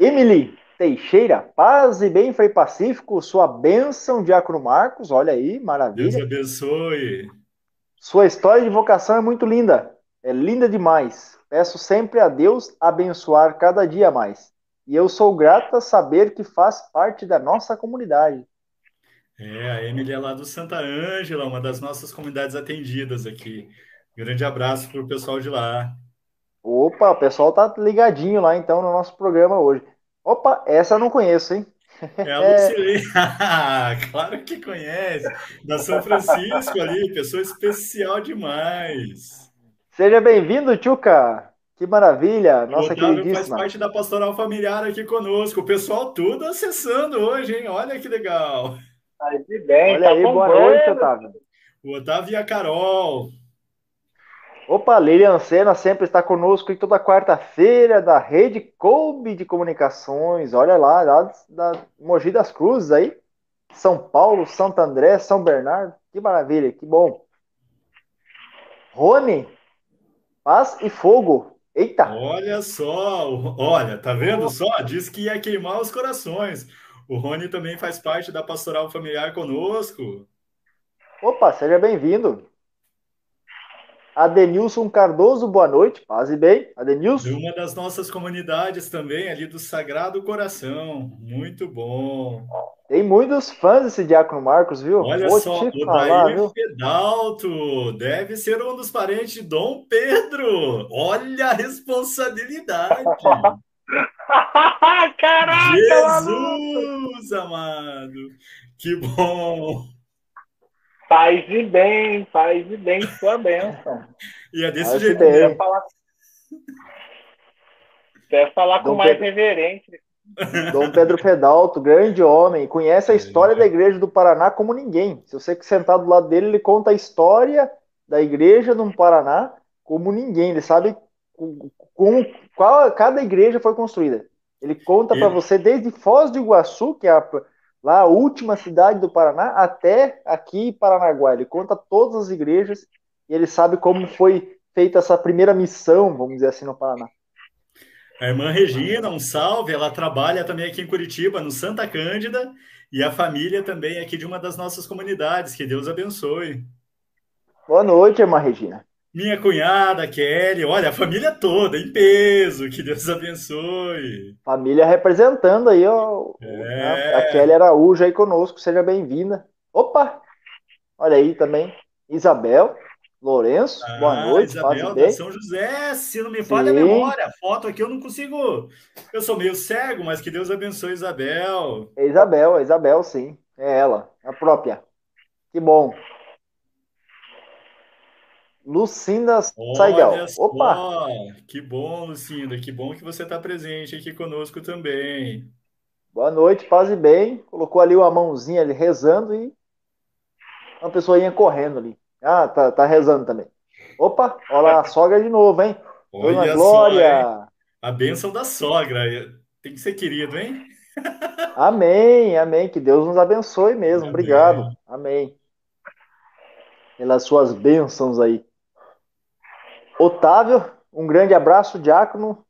Emily Teixeira, paz e bem, Frei Pacífico, sua bênção, Diácono Marcos, olha aí, maravilha. Deus abençoe. Sua história de vocação é muito linda, é linda demais. Peço sempre a Deus abençoar cada dia mais. E eu sou grata saber que faz parte da nossa comunidade. É, a Emily é lá do Santa Ângela, uma das nossas comunidades atendidas aqui. Grande abraço para o pessoal de lá. Opa, o pessoal tá ligadinho lá então no nosso programa hoje. Opa, essa eu não conheço, hein? É a Lucilene. claro que conhece. Da São Francisco ali, pessoa especial demais. Seja bem-vindo, Tchuca. Que maravilha, nossa o Otávio queridíssima. faz parte da pastoral familiar aqui conosco. O pessoal tudo acessando hoje, hein? Olha que legal. Aí, bem, Olha tá aí, boa noite, Otávio. O Otávio e a Carol. Opa, Lilian Sena sempre está conosco em toda quarta-feira da Rede Coube de Comunicações. Olha lá, lá da Mogi das Cruzes aí. São Paulo, Santo André, São Bernardo. Que maravilha, que bom. Rony, paz e fogo. Eita! Olha só, olha, tá vendo só? Diz que ia queimar os corações. O Rony também faz parte da pastoral familiar conosco. Opa, seja bem-vindo. Adenilson Cardoso, boa noite, paz e bem. Adenilson. De uma das nossas comunidades também, ali do Sagrado Coração. Muito bom. Tem muitos fãs desse Diácono Marcos, viu? Olha Vou só, o falar, Daí Pedalto deve ser um dos parentes de Dom Pedro. Olha a responsabilidade. Caraca! Jesus, amado. Que bom. Faz e bem, faz e bem sua bênção. E é desse faz jeito mesmo. Falar... Quer falar com mais Pedro... reverente. Dom Pedro Pedalto, grande homem, conhece a história da igreja do Paraná como ninguém. Se você sentar do lado dele, ele conta a história da igreja do Paraná como ninguém. Ele sabe como qual cada igreja foi construída. Ele conta para você desde Foz do Iguaçu, que é a lá a última cidade do Paraná, até aqui em Paranaguá. Ele conta todas as igrejas e ele sabe como foi feita essa primeira missão, vamos dizer assim, no Paraná. A irmã Regina, um salve, ela trabalha também aqui em Curitiba, no Santa Cândida, e a família também aqui de uma das nossas comunidades. Que Deus abençoe. Boa noite, irmã Regina. Minha cunhada, Kelly, olha, a família toda, em peso, que Deus abençoe. Família representando aí, ó. É. A Kelly Araújo aí conosco, seja bem-vinda. Opa! Olha aí também, Isabel, Lourenço, ah, boa noite, Isabel da São José, se não me falha a memória, foto aqui eu não consigo, eu sou meio cego, mas que Deus abençoe Isabel. É Isabel, é Isabel, sim, é ela, a própria. Que bom. Lucinda Saigel. Opa! Que bom, Lucinda. Que bom que você está presente aqui conosco também. Boa noite, paz e bem. Colocou ali uma mãozinha ali rezando e uma pessoa ia correndo ali. Ah, tá, tá rezando também. Opa, olha lá, a sogra de novo, hein? Olha Dona Glória. Só, hein? A bênção da sogra. Tem que ser querido, hein? Amém, amém. Que Deus nos abençoe mesmo. Amém. Obrigado. Amém. Pelas suas bênçãos aí. Otávio, um grande abraço, Diácono,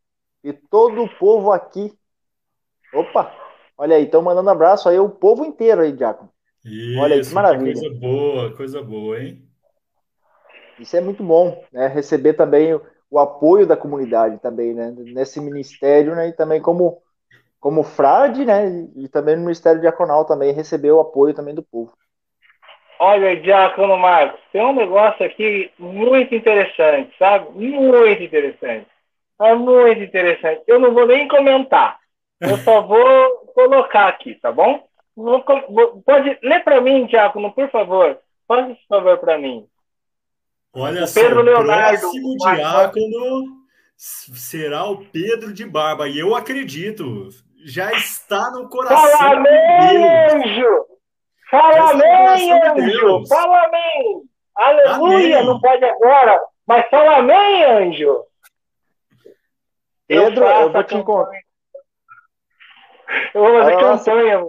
e todo o povo aqui. Opa, olha aí, estão mandando abraço aí, o povo inteiro aí, Diácono. Isso, olha aí, que maravilha. Que coisa boa, coisa boa, hein? Isso é muito bom, né? Receber também o, apoio da comunidade também, né? Nesse ministério, né? E também como, como frade, né? E também no ministério diaconal também receber o apoio também do povo. Olha, Diácono Marcos, tem um negócio aqui muito interessante, sabe? Muito interessante. É muito interessante. Eu não vou nem comentar. Eu só vou colocar aqui, tá bom? Vou, vou, pode ler para mim, Diácono, por favor. Faz esse favor para mim. Olha o Pedro só, Leonardo, o próximo diácono será o Pedro de Barba. E eu acredito, já está no coração. Fala, anjo! Fala amém, anjo! Fala amém! Aleluia! Amém. Não pode agora, mas fala amém, anjo! Pedro, eu, eu vou te encontrar. Eu vou fazer campanha.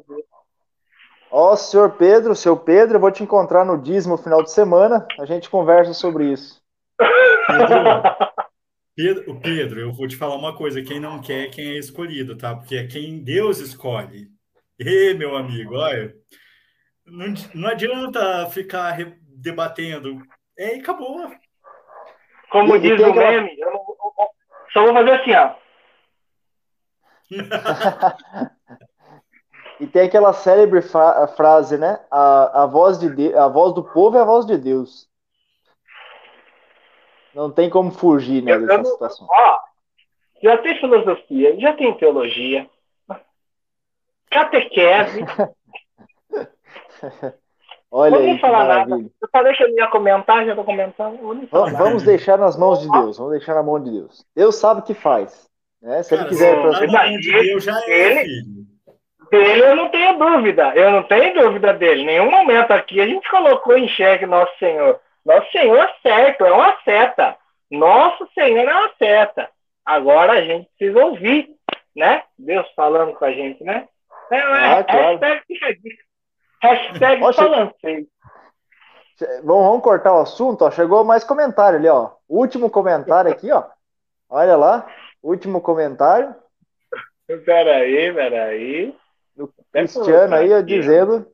Ó, senhor Pedro, seu Pedro, eu vou te encontrar no dízimo final de semana. A gente conversa sobre isso. Pedro, Pedro, eu vou te falar uma coisa: quem não quer, quem é escolhido, tá? Porque é quem Deus escolhe. Ê, meu amigo, olha não, não adianta ficar debatendo. É, e acabou. Como e, diz e o meme, eu, eu, só vou fazer assim, ó. e tem aquela célebre frase, né? A, a, voz de Deus, a voz do povo é a voz de Deus. Não tem como fugir né, dessa situação. Ó, já tem filosofia, já tem teologia, catequese, Olha não aí, falar nada. Eu falei que eu ia comentar, já tô comentando. Vamos, vamos deixar nas mãos de Deus. Vamos deixar na mão de Deus. Deus sabe o que faz. Né? Se Cara, ele quiser. Não, de Deus já é, ele, Dele eu não tenho dúvida. Eu não tenho dúvida dele. Nenhum momento aqui a gente colocou em xeque Nosso Senhor. Nosso Senhor é certo, é uma seta. Nosso Senhor é uma seta. Agora a gente precisa ouvir, né? Deus falando com a gente, né? É, é ah, claro. Hashtag, hashtag vamos cortar o assunto, ó. Chegou mais comentário ali, ó. Último comentário aqui, ó. Olha lá. Último comentário. Peraí, peraí. Do Cristiano aí, dizendo.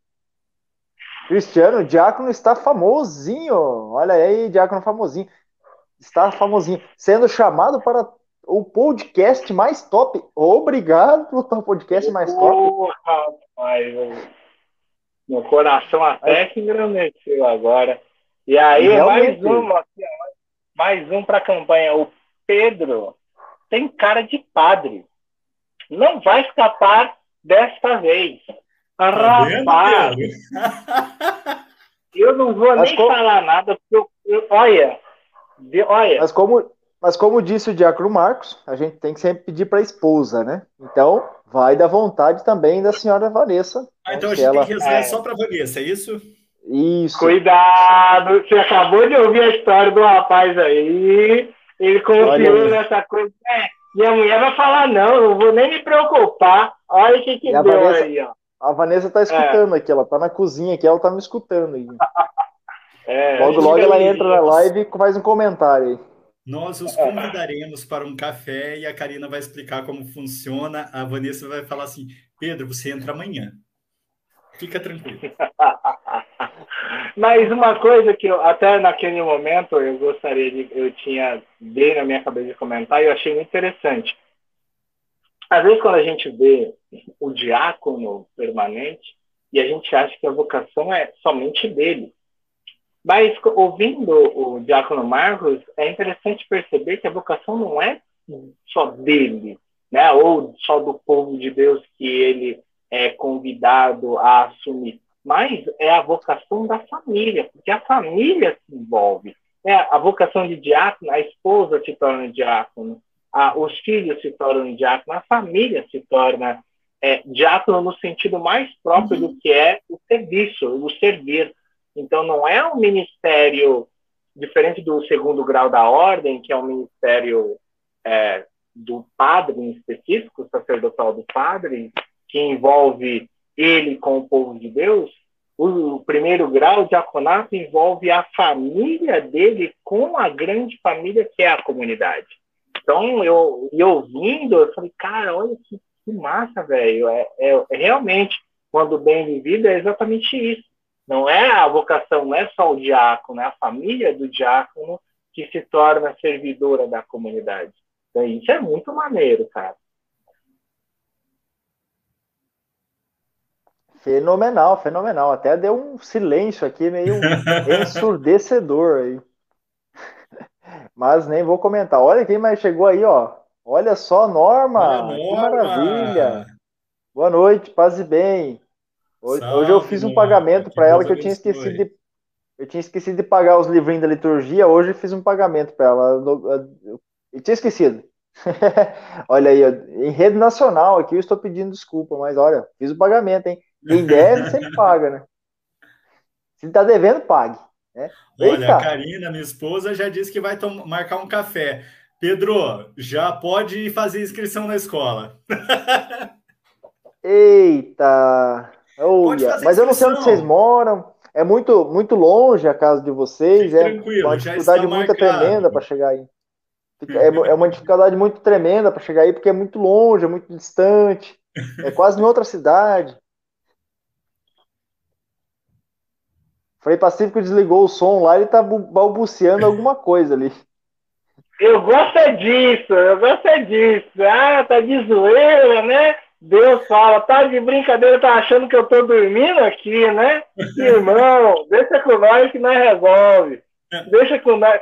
Cristiano, o Diácono está famosinho. Olha aí, Diácono famosinho. Está famosinho. Sendo chamado para o podcast mais top. Obrigado pelo podcast mais top. Rapaz, meu coração até se engrandeceu agora. E aí, Realmente. mais um, mais um para a campanha. O Pedro tem cara de padre. Não vai escapar desta vez. Tá Rapaz, eu não vou mas nem como... falar nada, porque eu, eu, olha, de, olha. Mas como, mas como disse o Diácono Marcos, a gente tem que sempre pedir para a esposa, né? Então, vai da vontade também da senhora Vanessa. Ah, então a gente ela... tem que rezar é. só para Vanessa, é isso? Isso. Cuidado, você acabou de ouvir a história do rapaz aí. Ele confiou nessa coisa. É, e a mulher vai falar, não, não vou nem me preocupar. Olha o que, que deu Vanessa, aí, ó. A Vanessa tá escutando é. aqui, ela tá na cozinha aqui, ela tá me escutando aí. É, logo, logo ela entra na live e faz um comentário aí. Nós os convidaremos para um café e a Karina vai explicar como funciona. A Vanessa vai falar assim: Pedro, você entra amanhã. Fica tranquilo. Mas uma coisa que eu, até naquele momento eu gostaria de, eu tinha bem na minha cabeça de comentar e eu achei muito interessante. Às vezes quando a gente vê o diácono permanente e a gente acha que a vocação é somente dele. Mas ouvindo o diácono Marcos, é interessante perceber que a vocação não é só dele, né? Ou só do povo de Deus que ele é convidado a assumir mas é a vocação da família, porque a família se envolve. É a vocação de diácono, a esposa se torna diácono, a, os filhos se tornam diácono, a família se torna é, diácono no sentido mais próprio uhum. do que é o serviço, o servir. Então, não é um ministério diferente do segundo grau da ordem, que é um ministério é, do padre em específico, sacerdotal do padre, que envolve ele com o povo de Deus, o primeiro grau, o diaconato, envolve a família dele com a grande família que é a comunidade. Então, eu e ouvindo, eu falei, cara, olha que, que massa, velho. É, é, é, realmente, quando bem vivido, é exatamente isso. Não é a vocação, não é só o diácono, é a família do diácono que se torna servidora da comunidade. Então, isso é muito maneiro, cara. Fenomenal, fenomenal. Até deu um silêncio aqui meio ensurdecedor aí. Mas nem vou comentar. Olha quem mais chegou aí, ó. Olha só, Norma. Olha, que maravilha. Boa noite, paz e bem. Hoje, Salve, hoje eu fiz um pagamento para ela que eu tinha esquecido de eu tinha esquecido de pagar os livrinhos da liturgia, hoje fiz um pagamento para ela. Eu, eu tinha esquecido. olha aí, em rede nacional aqui eu estou pedindo desculpa, mas olha, fiz o pagamento, hein? Quem deve sempre paga, né? Se está devendo, pague. Né? Olha, a Karina, minha esposa, já disse que vai marcar um café. Pedro, já pode fazer inscrição na escola. Eita! Olha, mas eu não sei onde vocês moram. É muito, muito longe a casa de vocês. Fique é tranquilo, uma dificuldade muito tremenda para chegar aí. É, é uma dificuldade muito tremenda para chegar aí, porque é muito longe, é muito distante. É quase em outra cidade. Frei Pacífico desligou o som lá, ele tá balbuciando alguma coisa ali. Eu gosto é disso, eu gosto é disso. Ah, tá de zoeira, né? Deus fala, tá de brincadeira, tá achando que eu tô dormindo aqui, né? Irmão, deixa com nós que nós resolve. Deixa com nós.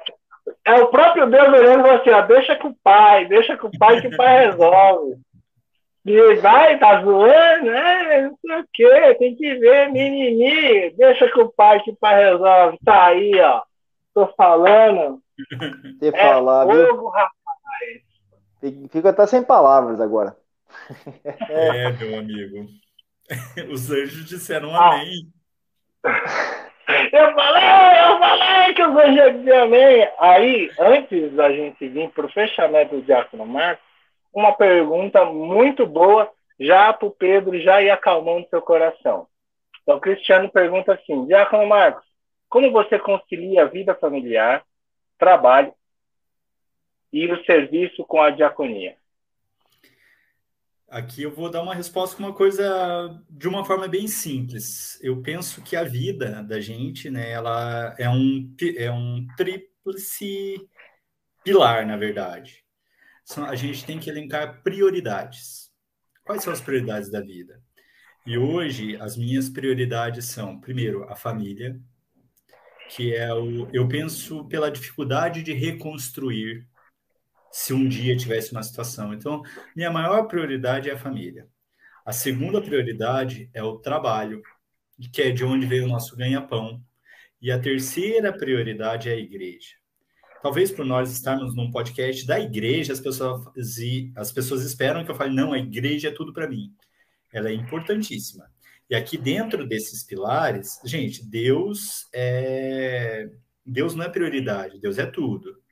É o próprio Deus olhando e assim, ó, deixa com o pai, deixa com o pai que o pai resolve. E vai, tá zoando, né? Não sei o quê, tem que ver, mimimi. Deixa que o pai que o pai resolve. Tá aí, ó. Tô falando. Você é falar, fogo, rapaz. Fico até sem palavras agora. É, meu amigo. Os anjos disseram ah. amém. Eu falei, eu falei que os anjos diziam amém. Aí, antes da gente vir para o fechamento do Diácono Marcos, uma pergunta muito boa, já para o Pedro já ir acalmando seu coração. Então, o Cristiano pergunta assim: Diácono Marcos, como você concilia a vida familiar, trabalho e o serviço com a diaconia? Aqui eu vou dar uma resposta com uma coisa de uma forma bem simples. Eu penso que a vida da gente, né, ela é um, é um tríplice pilar, na verdade. A gente tem que elencar prioridades. Quais são as prioridades da vida? E hoje as minhas prioridades são, primeiro, a família, que é o eu penso pela dificuldade de reconstruir se um dia tivesse uma situação. Então, minha maior prioridade é a família. A segunda prioridade é o trabalho, que é de onde veio o nosso ganha-pão. E a terceira prioridade é a igreja. Talvez por nós estarmos num podcast da igreja, as pessoas, as pessoas esperam que eu fale, não, a igreja é tudo para mim. Ela é importantíssima. E aqui dentro desses pilares, gente, Deus é Deus não é prioridade, Deus é tudo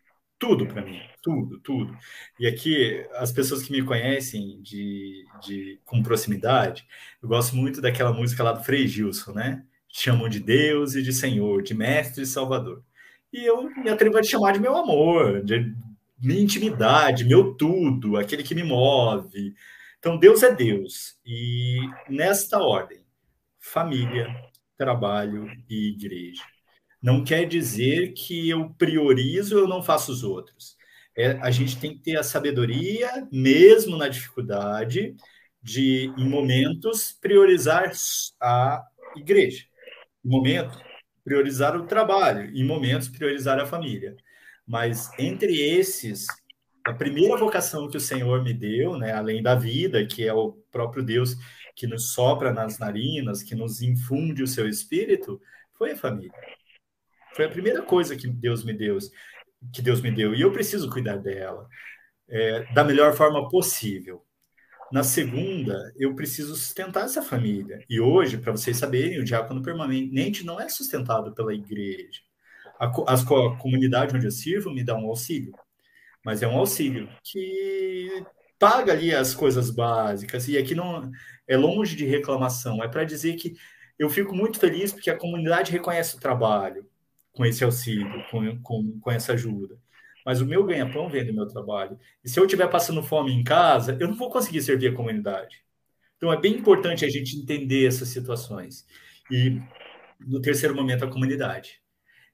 tudo para mim, tudo, tudo. E aqui, as pessoas que me conhecem de, de, com proximidade, eu gosto muito daquela música lá do Frei Gilson, né? Chamam de Deus e de Senhor, de Mestre e Salvador. E eu me atrevo a te chamar de meu amor, de minha intimidade, meu tudo, aquele que me move. Então, Deus é Deus. E nesta ordem, família, trabalho e igreja não quer dizer que eu priorizo eu não faço os outros. É, a gente tem que ter a sabedoria, mesmo na dificuldade, de, em momentos, priorizar a igreja. Em momentos, priorizar o trabalho. Em momentos, priorizar a família. Mas entre esses, a primeira vocação que o Senhor me deu, né, além da vida, que é o próprio Deus que nos sopra nas narinas, que nos infunde o seu espírito, foi a família. Foi a primeira coisa que Deus me deu, que Deus me deu, e eu preciso cuidar dela é, da melhor forma possível. Na segunda, eu preciso sustentar essa família. E hoje, para vocês saberem, o diácono permanente não é sustentado pela igreja. A, a, a comunidade onde eu sirvo me dá um auxílio, mas é um auxílio que paga ali as coisas básicas. E aqui não é longe de reclamação, é para dizer que eu fico muito feliz porque a comunidade reconhece o trabalho, com esse auxílio, com, com, com essa ajuda. Mas o meu ganha-pão vem do meu trabalho. E se eu estiver passando fome em casa, eu não vou conseguir servir a comunidade. Então é bem importante a gente entender essas situações. E no terceiro momento, a comunidade.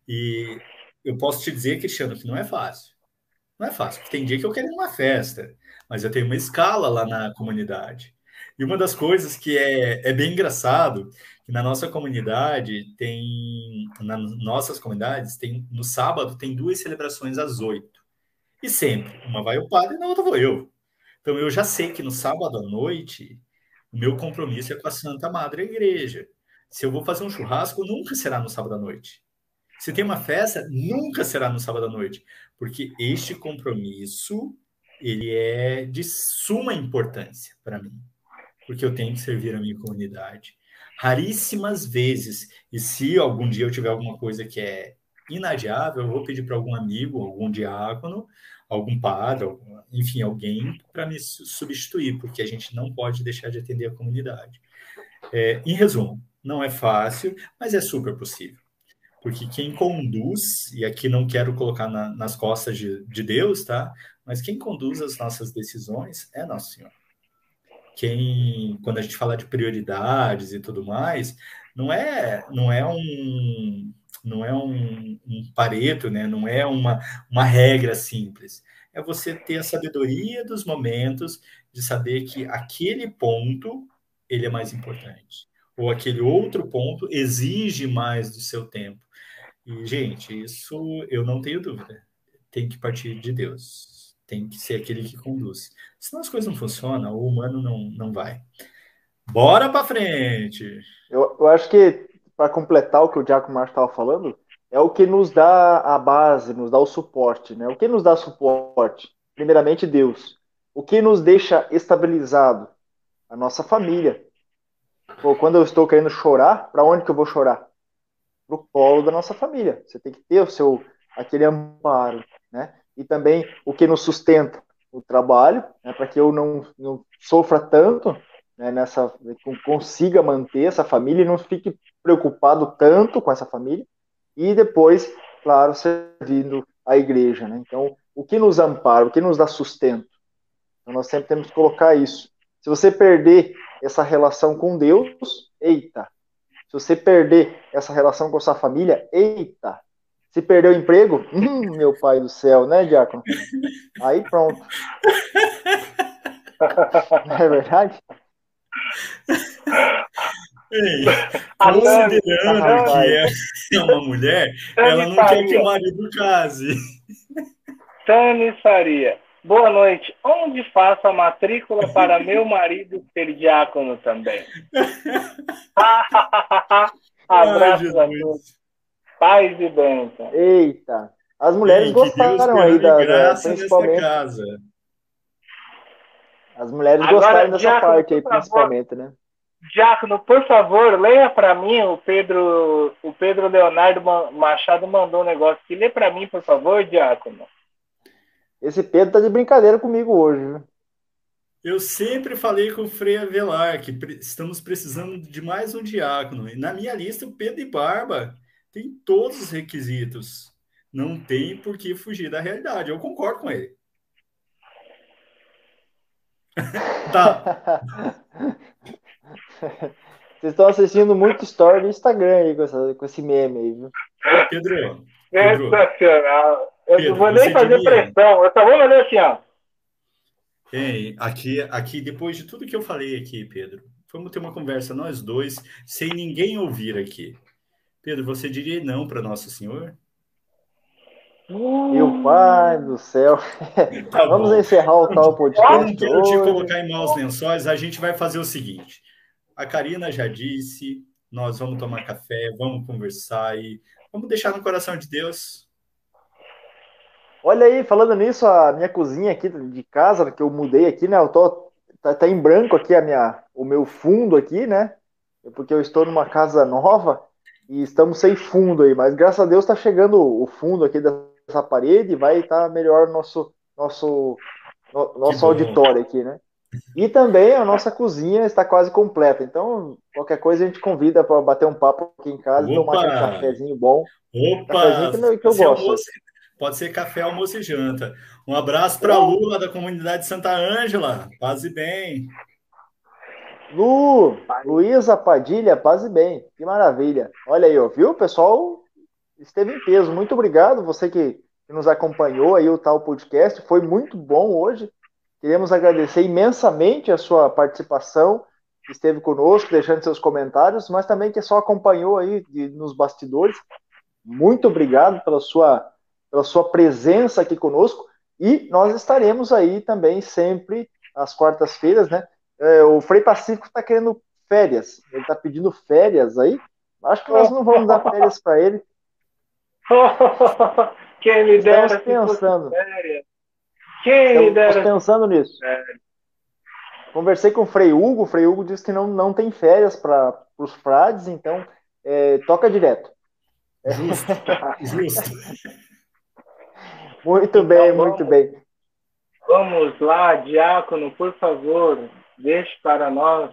E eu posso te dizer, Cristiano, que não é fácil. Não é fácil, tem dia que eu quero ir numa festa, mas eu tenho uma escala lá na comunidade. E uma das coisas que é, é bem engraçado que na nossa comunidade tem, nas nossas comunidades, tem no sábado tem duas celebrações às oito. E sempre, uma vai o padre e na outra vou eu. Então eu já sei que no sábado à noite, o meu compromisso é com a Santa Madre Igreja. Se eu vou fazer um churrasco, nunca será no sábado à noite. Se tem uma festa, nunca será no sábado à noite, porque este compromisso ele é de suma importância para mim, porque eu tenho que servir a minha comunidade raríssimas vezes. E se algum dia eu tiver alguma coisa que é inadiável, eu vou pedir para algum amigo, algum diácono, algum padre, algum, enfim, alguém para me substituir, porque a gente não pode deixar de atender a comunidade. É, em resumo, não é fácil, mas é super possível. Porque quem conduz, e aqui não quero colocar na, nas costas de, de Deus, tá? Mas quem conduz as nossas decisões é Nosso Senhor quem, quando a gente fala de prioridades e tudo mais, não é, não é um, não é um, um pareto, né? Não é uma, uma regra simples. É você ter a sabedoria dos momentos de saber que aquele ponto ele é mais importante ou aquele outro ponto exige mais do seu tempo. E gente, isso eu não tenho dúvida. Tem que partir de Deus. Tem que ser aquele que conduz. Senão as coisas não funcionam, o humano não, não vai. Bora para frente! Eu, eu acho que, para completar o que o Diaco Marcos estava falando, é o que nos dá a base, nos dá o suporte. Né? O que nos dá suporte? Primeiramente, Deus. O que nos deixa estabilizado? A nossa família. Pô, quando eu estou querendo chorar, para onde que eu vou chorar? Para o colo da nossa família. Você tem que ter o seu aquele amparo, né? E também o que nos sustenta, o trabalho, né, para que eu não, não sofra tanto né, nessa consiga manter essa família e não fique preocupado tanto com essa família e depois, claro, servindo a igreja, né? Então, o que nos ampara, o que nos dá sustento? Então, nós sempre temos que colocar isso. Se você perder essa relação com Deus, eita. Se você perder essa relação com sua família, eita. Se perder o emprego, hum, meu pai do céu, né, Diácono? Aí pronto. Não é verdade? Ei, considerando que é uma mulher, ela não quer que o marido case. Tânia Faria, boa noite. Onde faço a matrícula para meu marido ser diácono também? Abraço a todos. Paz e bênção. Eita, as mulheres Ei, gostaram aí da, da principalmente. Casa. As mulheres Agora, gostaram dessa Diácono, parte aí, principalmente, favor, né? Diácono, por favor, leia para mim, o Pedro, o Pedro Leonardo Machado mandou um negócio aqui. Lê para mim, por favor, Diácono. Esse Pedro tá de brincadeira comigo hoje, viu? Eu sempre falei com o Frei Avelar que estamos precisando de mais um diácono. E na minha lista, o Pedro e Barba tem todos os requisitos. Não tem por que fugir da realidade. Eu concordo com ele. tá. Vocês estão assistindo muito story no Instagram aí com, essa, com esse meme aí, viu? Pedro. Sensacional. Eu Pedro, não vou nem fazer pressão, eu só vou fazer assim, ó. Ei, aqui, aqui, depois de tudo que eu falei aqui, Pedro, vamos ter uma conversa nós dois, sem ninguém ouvir aqui. Pedro, você diria não para Nosso Senhor? Meu pai do céu. Tá Vamos bom. encerrar o tal podcast. Eu não quero te colocar em maus lençóis. A gente vai fazer o seguinte: a Karina já disse, nós vamos tomar café, vamos conversar e vamos deixar no coração de Deus. Olha aí, falando nisso, a minha cozinha aqui de casa, que eu mudei aqui, né? Eu tô tá, tá em branco aqui a minha, o meu fundo aqui, né? Porque eu estou numa casa nova e estamos sem fundo aí, mas graças a Deus está chegando o fundo aqui da essa parede, vai estar tá melhor nosso nosso nosso auditório aqui, né? E também a nossa cozinha está quase completa. Então, qualquer coisa a gente convida para bater um papo aqui em casa, Opa! tomar um cafezinho bom. Opa! Cafezinho que, eu gosto. Almoço, pode ser café, almoço e janta. Um abraço para a Lula da comunidade Santa Ângela. Paz e bem. Lu, Luísa Padilha, paz e bem. Que maravilha. Olha aí, ó, viu? O pessoal esteve em peso. Muito obrigado, você que, nos acompanhou aí o tal podcast. Foi muito bom hoje. Queremos agradecer imensamente a sua participação, que esteve conosco, deixando seus comentários, mas também que só acompanhou aí de, nos bastidores. Muito obrigado pela sua, pela sua presença aqui conosco. E nós estaremos aí também sempre às quartas-feiras, né? É, o Frei Pacífico está querendo férias. Ele está pedindo férias aí. Acho que nós não vamos dar férias para ele. Quem me dera Estamos pensando. Quem me dera. Estamos pensando nisso. Conversei com o Frei Hugo, o Frei Hugo disse que não, não tem férias para os frades, então é, toca direto. Justo, justo. muito então, bem, vamos, muito bem. Vamos lá, Diácono, por favor, deixe para nós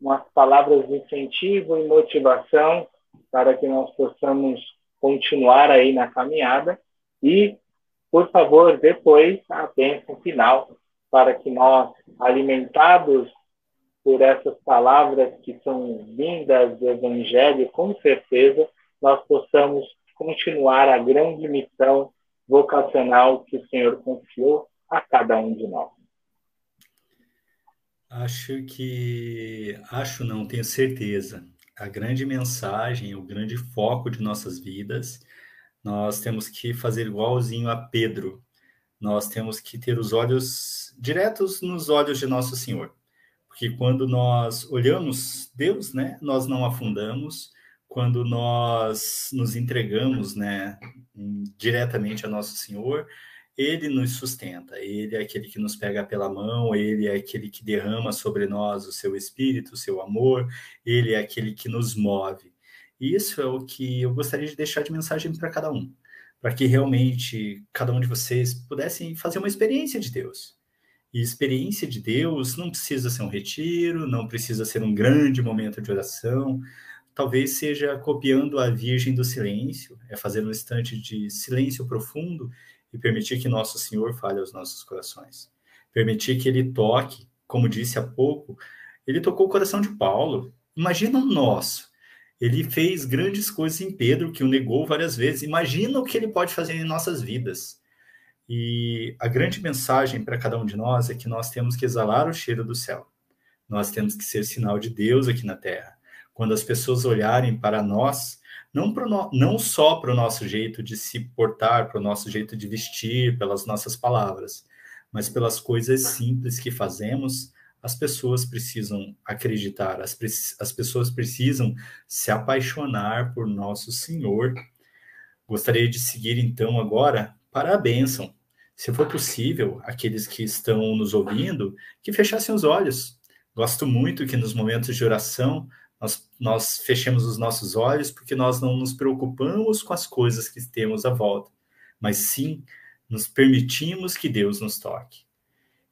umas palavras de incentivo e motivação para que nós possamos continuar aí na caminhada e, por favor, depois a bênção final para que nós, alimentados por essas palavras que são vindas do Evangelho, com certeza, nós possamos continuar a grande missão vocacional que o Senhor confiou a cada um de nós. Acho que. Acho não, tenho certeza a grande mensagem, o grande foco de nossas vidas, nós temos que fazer igualzinho a Pedro. nós temos que ter os olhos diretos nos olhos de nosso Senhor. Porque quando nós olhamos Deus, né, nós não afundamos, quando nós nos entregamos, né, diretamente a nosso Senhor, ele nos sustenta, ele é aquele que nos pega pela mão, ele é aquele que derrama sobre nós o seu espírito, o seu amor, ele é aquele que nos move. Isso é o que eu gostaria de deixar de mensagem para cada um, para que realmente cada um de vocês pudessem fazer uma experiência de Deus. E experiência de Deus não precisa ser um retiro, não precisa ser um grande momento de oração, talvez seja copiando a Virgem do Silêncio, é fazer um instante de silêncio profundo e permitir que Nosso Senhor fale aos nossos corações. Permitir que Ele toque, como disse há pouco, Ele tocou o coração de Paulo. Imagina o nosso. Ele fez grandes coisas em Pedro, que o negou várias vezes. Imagina o que ele pode fazer em nossas vidas. E a grande mensagem para cada um de nós é que nós temos que exalar o cheiro do céu. Nós temos que ser sinal de Deus aqui na terra quando as pessoas olharem para nós, não, no, não só para o nosso jeito de se portar, para o nosso jeito de vestir, pelas nossas palavras, mas pelas coisas simples que fazemos, as pessoas precisam acreditar, as, as pessoas precisam se apaixonar por nosso Senhor. Gostaria de seguir então agora para a bênção. Se for possível, aqueles que estão nos ouvindo, que fechassem os olhos. Gosto muito que nos momentos de oração nós, fechamos os nossos olhos porque nós não nos preocupamos com as coisas que temos à volta, mas sim nos permitimos que Deus nos toque.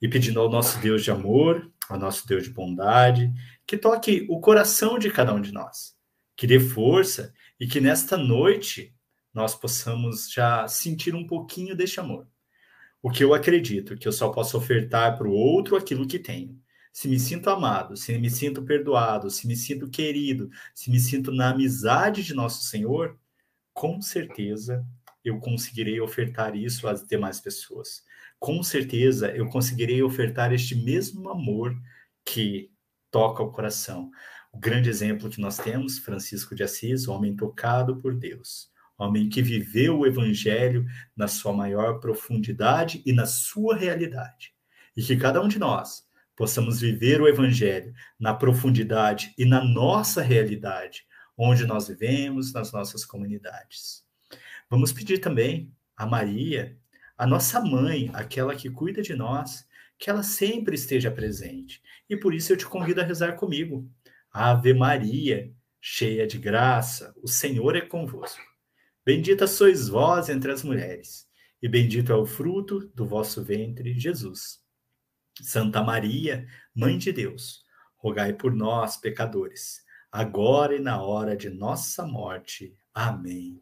E pedindo ao nosso Deus de amor, ao nosso Deus de bondade, que toque o coração de cada um de nós, que dê força e que nesta noite nós possamos já sentir um pouquinho deste amor. O que eu acredito que eu só posso ofertar para o outro aquilo que tenho se me sinto amado, se me sinto perdoado, se me sinto querido, se me sinto na amizade de nosso Senhor, com certeza eu conseguirei ofertar isso às demais pessoas. Com certeza eu conseguirei ofertar este mesmo amor que toca o coração. O grande exemplo que nós temos, Francisco de Assis, homem tocado por Deus, homem que viveu o evangelho na sua maior profundidade e na sua realidade. E que cada um de nós possamos viver o Evangelho na profundidade e na nossa realidade, onde nós vivemos, nas nossas comunidades. Vamos pedir também a Maria, a nossa mãe, aquela que cuida de nós, que ela sempre esteja presente. E por isso eu te convido a rezar comigo. Ave Maria, cheia de graça, o Senhor é convosco. Bendita sois vós entre as mulheres, e bendito é o fruto do vosso ventre, Jesus. Santa Maria, Mãe de Deus, rogai por nós, pecadores, agora e na hora de nossa morte. Amém.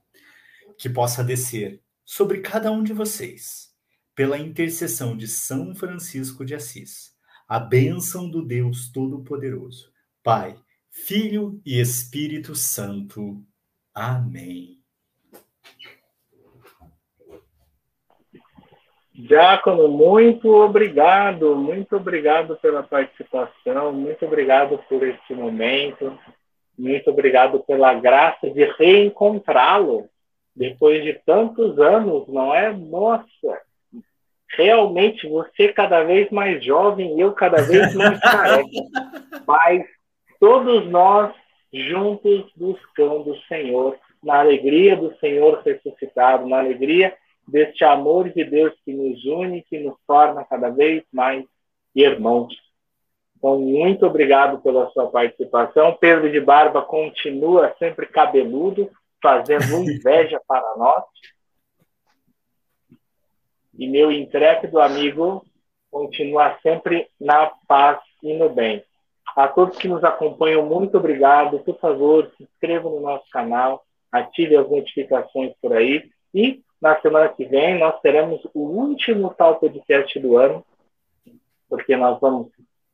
Que possa descer sobre cada um de vocês, pela intercessão de São Francisco de Assis, a bênção do Deus Todo-Poderoso, Pai, Filho e Espírito Santo. Amém. Diácono, muito obrigado, muito obrigado pela participação, muito obrigado por este momento, muito obrigado pela graça de reencontrá-lo depois de tantos anos, não é? Nossa, realmente você cada vez mais jovem, eu cada vez mais careca, mas todos nós juntos buscando o Senhor, na alegria do Senhor ressuscitado, na alegria deste amor de Deus que nos une, que nos torna cada vez mais irmãos. Então, muito obrigado pela sua participação. Pedro de Barba continua sempre cabeludo, fazendo inveja para nós. E meu intrépido amigo continua sempre na paz e no bem. A todos que nos acompanham, muito obrigado. Por favor, se inscrevam no nosso canal, ative as notificações por aí e na semana que vem, nós teremos o último tal podcast do ano, porque nós vamos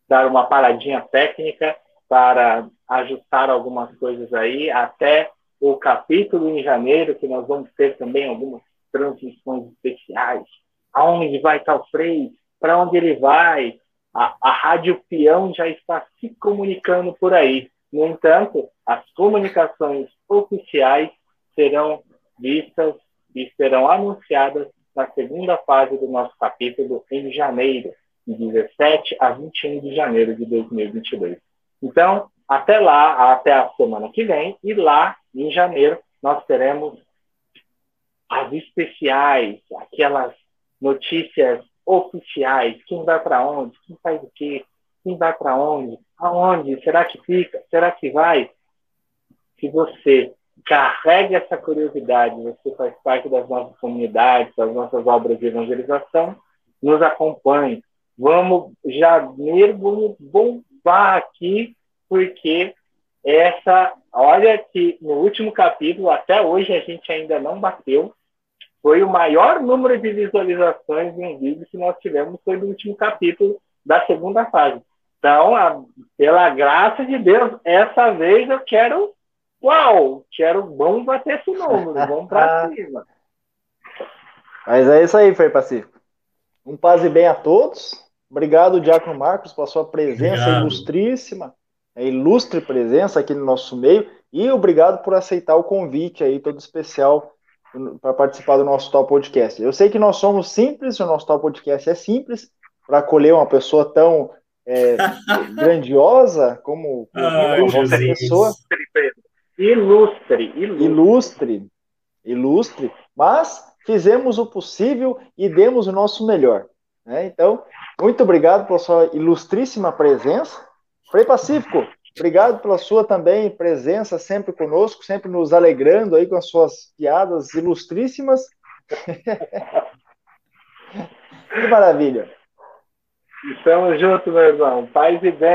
dar uma paradinha técnica para ajustar algumas coisas aí, até o capítulo em janeiro, que nós vamos ter também algumas transmissões especiais. Aonde vai estar o Frei? Para onde ele vai? A, a Rádio Peão já está se comunicando por aí. No entanto, as comunicações oficiais serão vistas e serão anunciadas na segunda fase do nosso capítulo em janeiro, de 17 a 21 de janeiro de 2022. Então, até lá, até a semana que vem, e lá em janeiro nós teremos as especiais, aquelas notícias oficiais, quem vai para onde, quem faz o quê, quem vai para onde, aonde, será que fica, será que vai? Se você carrega essa curiosidade, você faz parte das nossas comunidades, das nossas obras de evangelização, nos acompanhe. Vamos janeiro, vamos bombar aqui, porque essa, olha que no último capítulo, até hoje a gente ainda não bateu, foi o maior número de visualizações em um vídeo que nós tivemos foi no último capítulo da segunda fase. Então, a, pela graça de Deus, essa vez eu quero, uau, quero, vamos bater esse número, vamos para cima. Mas é isso aí, Frei Pacífico. Um paz e bem a todos. Obrigado, Diácono Marcos, pela sua presença obrigado. ilustríssima, a ilustre presença aqui no nosso meio. E obrigado por aceitar o convite aí, todo especial para participar do nosso Tal Podcast. Eu sei que nós somos simples, o nosso Tal Podcast é simples, para acolher uma pessoa tão é, grandiosa como, como essa pessoa. Ilustre, ilustre, ilustre, ilustre, mas fizemos o possível e demos o nosso melhor. Né? Então, muito obrigado pela sua ilustríssima presença. Frei Pacífico, Obrigado pela sua também presença sempre conosco, sempre nos alegrando aí com as suas piadas ilustríssimas. que maravilha. Estamos juntos, meu irmão. Paz e bem.